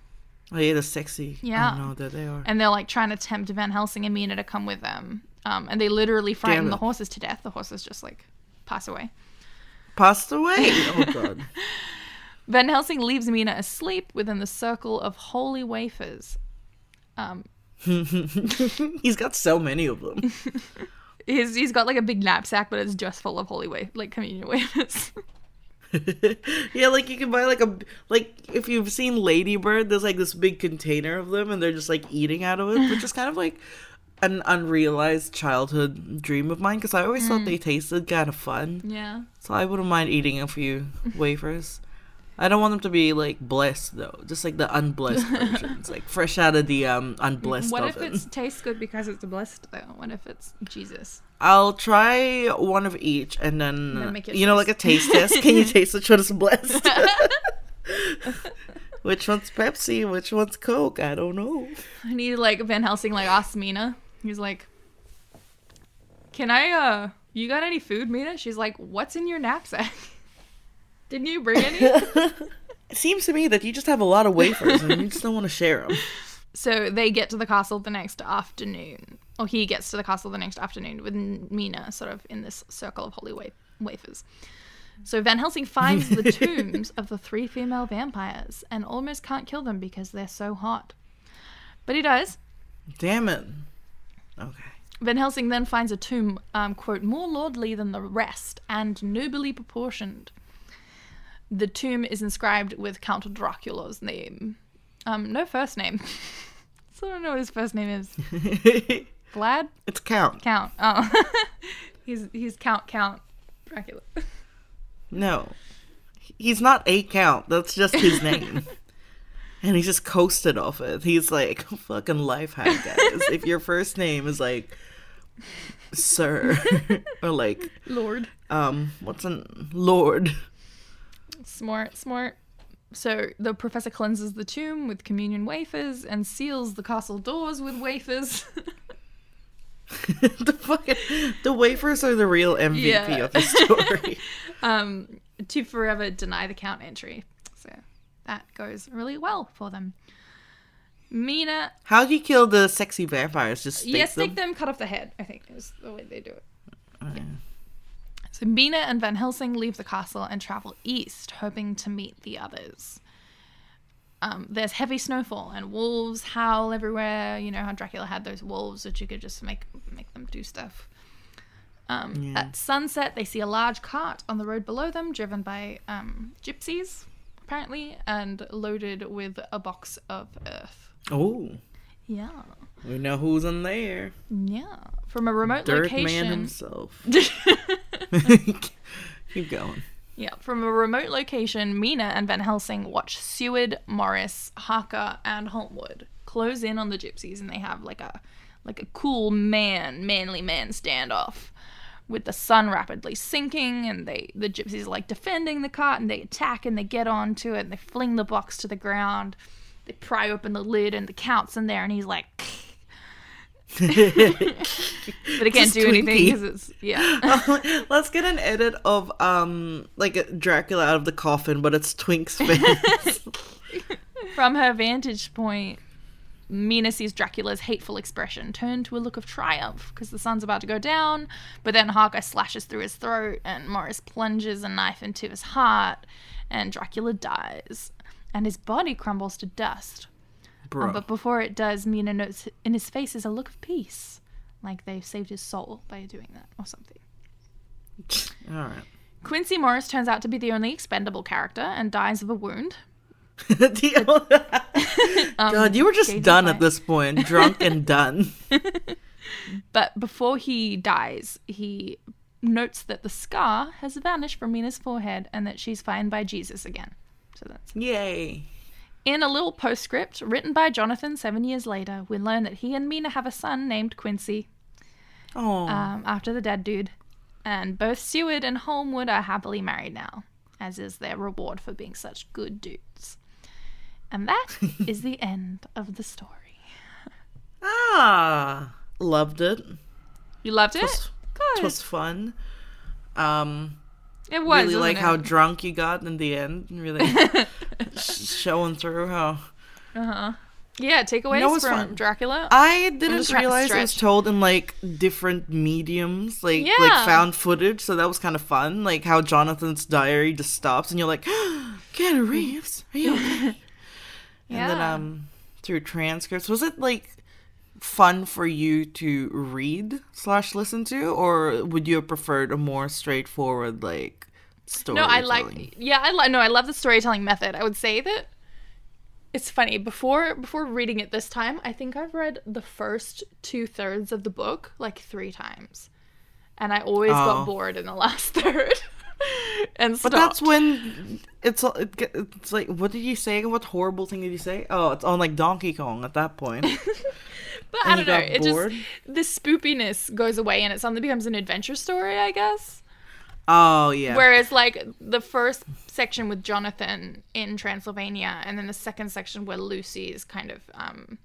Oh, yeah, the sexy. Yeah. Oh, no, there they are. and they're like trying to tempt Van Helsing and Mina to come with them. Um, and they literally frighten the horses to death. The horses just like pass away. Passed away. *laughs* Oh, God. Van Helsing leaves Mina asleep within the circle of holy wafers. Um, *laughs* He's got so many of them. *laughs* he's, he's got like a big knapsack, but it's just full of holy wafers, like communion wafers. yeah, like you can buy like a like if you've seen Ladybird, there's like this big container of them, and they're just like eating out of it, which is kind of like an unrealized childhood dream of mine because I always thought they tasted kind of fun, yeah. so I wouldn't mind eating a few *laughs* wafers. I don't want them to be like blessed though, just like the unblessed *laughs* versions, like fresh out of the um unblessed What if it tastes good because it's blessed though? What if it's Jesus? I'll try one of each, and then, then make it you know, like a taste test. Can you *laughs* taste which one's blessed? which one's Pepsi? Which one's Coke? I don't know. I need like Van Helsing like asks Mina. He's like, "Can I? uh You got any food, Mina?" She's like, "What's in your knapsack? *laughs* Didn't you bring any?" *laughs* It seems to me that you just have a lot of wafers and you just don't want to share them. *laughs* So they get to the castle the next afternoon, or he gets to the castle the next afternoon with Mina sort of in this circle of holy wa- wafers. So Van Helsing finds the tombs of the three female vampires and almost can't kill them because they're so hot. But he does. Damn it. Okay. Van Helsing then finds a tomb, um, quote, more lordly than the rest and nobly proportioned. The tomb is inscribed with Count Dracula's name. Um, no first name. *laughs* so I don't know what his first name is. *laughs* Vlad? It's Count. Count. Oh. *laughs* he's he's Count Count Dracula. No. He's not a Count. That's just his name. And he just coasted off it. He's like, *laughs* fucking life hack, guys. if your first name is like Sir *laughs* or like Lord. um what's an Lord? Smart, smart. So the professor cleanses the tomb with communion wafers and seals the castle doors with wafers. *laughs* the fucking the wafers are the real MVP Yeah. of the story. um, to forever deny the count entry. That goes really well for them. Mina, How do you kill the sexy vampires? Just stake yes, them? take them, cut off the head. I think is the way they do it. Yeah. So Mina and Van Helsing leave the castle and travel east, hoping to meet the others. Um, there's heavy snowfall and wolves howl everywhere. You know how Dracula had those wolves that you could just make make them do stuff. Um, Yeah. At sunset, they see a large cart on the road below them, driven by um, gypsies, apparently, and loaded with a box of earth. Oh, Yeah, we know who's in there. yeah. From a remote Dirt man himself. *laughs* *laughs* Keep going. Yeah, from a remote location, Mina and Van Helsing watch Seward, Morris, Harker, and Holmwood close in on the gypsies, and they have like a like a cool man, manly man standoff. With the sun rapidly sinking, and they the gypsies are like defending the cart, and they attack and they get onto it, and they fling the box to the ground. They pry open the lid, and the count's in there, and he's like, *laughs* but he can't do anything because it's yeah. *laughs* Let's get an edit of um like a Dracula out of the coffin, but it's Twink's *laughs* face. From her vantage point, Mina sees Dracula's hateful expression turn to a look of triumph because the sun's about to go down, but then Harker slashes through his throat and Morris plunges a knife into his heart, and Dracula dies, and his body crumbles to dust. Um, but before it does, Mina notes in his face is a look of peace, like they've saved his soul by doing that or something. Alright. Quincy Morris turns out to be the only expendable character and dies of a wound. *laughs* *laughs* God, you were just done at this point. Drunk and *laughs* done. But before he dies, he notes that the scar has vanished from Mina's forehead and that she's found by Jesus again. So that's Yay. in a little postscript written by Jonathan seven years later. We learn that he and Mina have a son named Quincy Oh. um, after the dead dude, and both Seward and Holmwood are happily married now, as is their reward for being such good dudes. And that is the *laughs* end of the story. ah. Loved it. You loved it? Good. It was fun. Um It was. really like wasn't how drunk you got in the end. Really *laughs* sh- showing through how Uh huh. Yeah, takeaways know from fun? Dracula. I didn't realize it was told in like different mediums, like Yeah. like found footage. So that was kind of fun. Like how Jonathan's diary just stops, and you're like, *gasps* Keanu Reeves, are you okay? *laughs* And then um through transcripts, was it like fun for you to read slash listen to, or would you have preferred a more straightforward like story? No, I like. Yeah, I like. No, I love the storytelling method. I would say that it's funny. Before before reading it this time, I think I've read the first two thirds of the book like three times, and I always Oh. got bored in the last *laughs* third. *laughs* and But that's when it's it, it's like what did you say? What horrible thing did you say? Oh, it's on like Donkey Kong at that point. *laughs* But I don't know. It bored? just the spoopiness goes away, and it suddenly becomes an adventure story. I guess. oh yeah. Whereas, like, the first section with Jonathan in Transylvania, and then the second section where Lucy is kind of, um,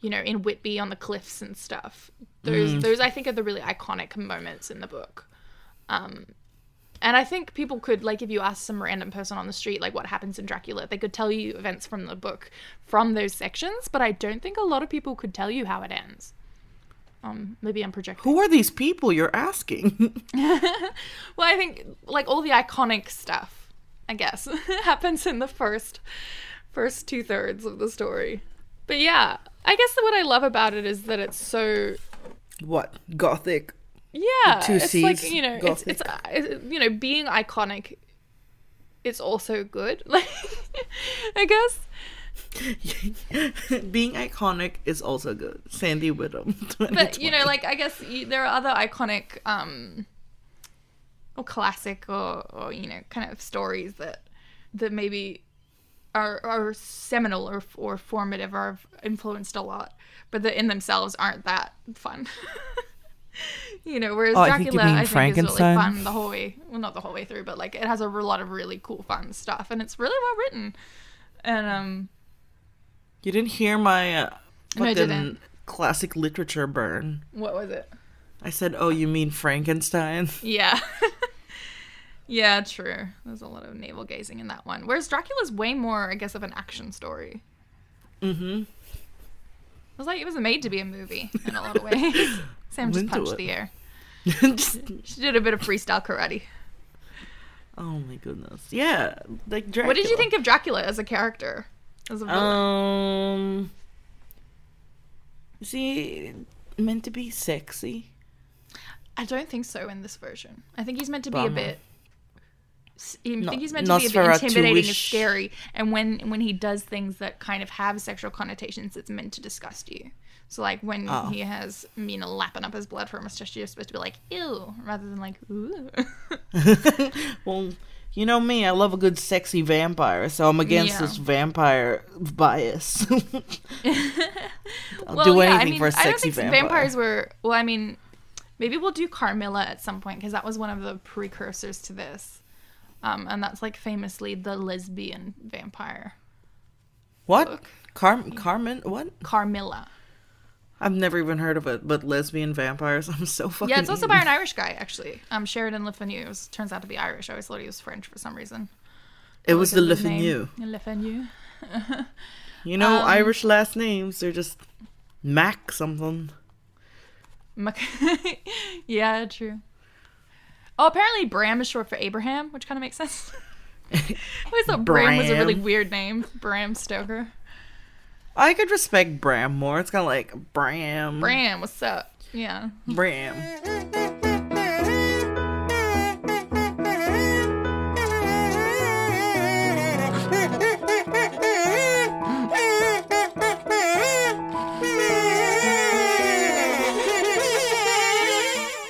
you know, in Whitby on the cliffs and stuff. Those, Mm. those I think, are the really iconic moments in the book. Um, and I think people could like if you ask some random person on the street like what happens in Dracula, they could tell you events from the book from those sections, but I don't think a lot of people could tell you how it ends. Um, maybe I'm projecting. Who are these people you're asking? *laughs* *laughs* Well, I think like all the iconic stuff, I guess, *laughs* happens in the first first two thirds of the story. But yeah, I guess what I love about it is that it's so what? Gothic. Yeah, two it's like you know, it's, it's uh, it's, you know, being iconic. It's also good, *laughs* like I guess. *laughs* Being iconic is also good. Sandy Whittam. *laughs* But you know, like I guess you, there are other iconic, um, or classic, or or you know, kind of stories that that maybe are are seminal or or formative or have influenced a lot, but that in themselves aren't that fun. *laughs* you know, whereas Oh, I think you Dracula, mean I think, is really fun the whole way. Well, not the whole way through, but like it has a lot of really cool, fun stuff, and it's really well written. And um, you didn't hear my uh, No, I didn't. classic literature burn. what was it? I said, "Oh, you mean Frankenstein?" *laughs* Yeah. *laughs* yeah, true. There's a lot of navel gazing in that one. Whereas Dracula's way more, I guess, of an action story. Mm-hmm. It was like it was made to be a movie in a lot of ways. Sam just punched it. the air. *laughs* Just- She did a bit of freestyle karate. oh my goodness. Yeah, like Dracula. What did you think of Dracula as a character? As a villain? Um, is he meant to be sexy? I don't think so in this version. I think he's meant to be a bit. I think he's meant to be a bit intimidating and scary, and when when he does things that kind of have sexual connotations, it's meant to disgust you. So like when Oh. he has Mina lapping up his blood for a mustache, you're supposed to be like ew, rather than like ooh. *laughs* well, you know me. I love a good sexy vampire, so I'm against Yeah. this vampire bias. *laughs* I'll *laughs* well, do yeah, anything I mean, for a I don't sexy think vampire. vampires were. Well, I mean, maybe we'll do Carmilla at some point because that was one of the precursors to this, um, and that's like famously the lesbian vampire. What? book. Car- Carmen? What? Carmilla. I've never even heard of it. But lesbian vampires. *laughs* I'm so fucking. Yeah, it's also by an Irish guy actually. Um, Sheridan Le Fanu was, turns out to be Irish. I always thought he was French for some reason. It was the Le. Fanu. Le Fanu. *laughs* You know, Um, Irish last names. They're just Mac something. Mac- *laughs* yeah, true. Oh, apparently Bram is short for Abraham, which kind of makes sense. I always thought Bram was a really weird name. Bram Stoker. I could respect Bram more. It's kind of like Bram. Bram, what's up? Yeah. Bram.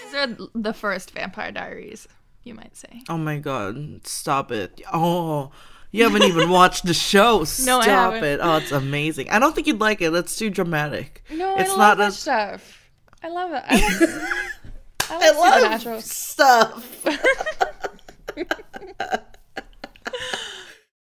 These are the first Vampire Diaries, you might say. Oh my god, stop it. Oh, you haven't even watched the show. *laughs* Stop no, it. Oh, it's amazing. I don't think you'd like it. That's too dramatic. No, it's I love not that a... stuff. I love it. I, *laughs* love, I, I love stuff. *laughs*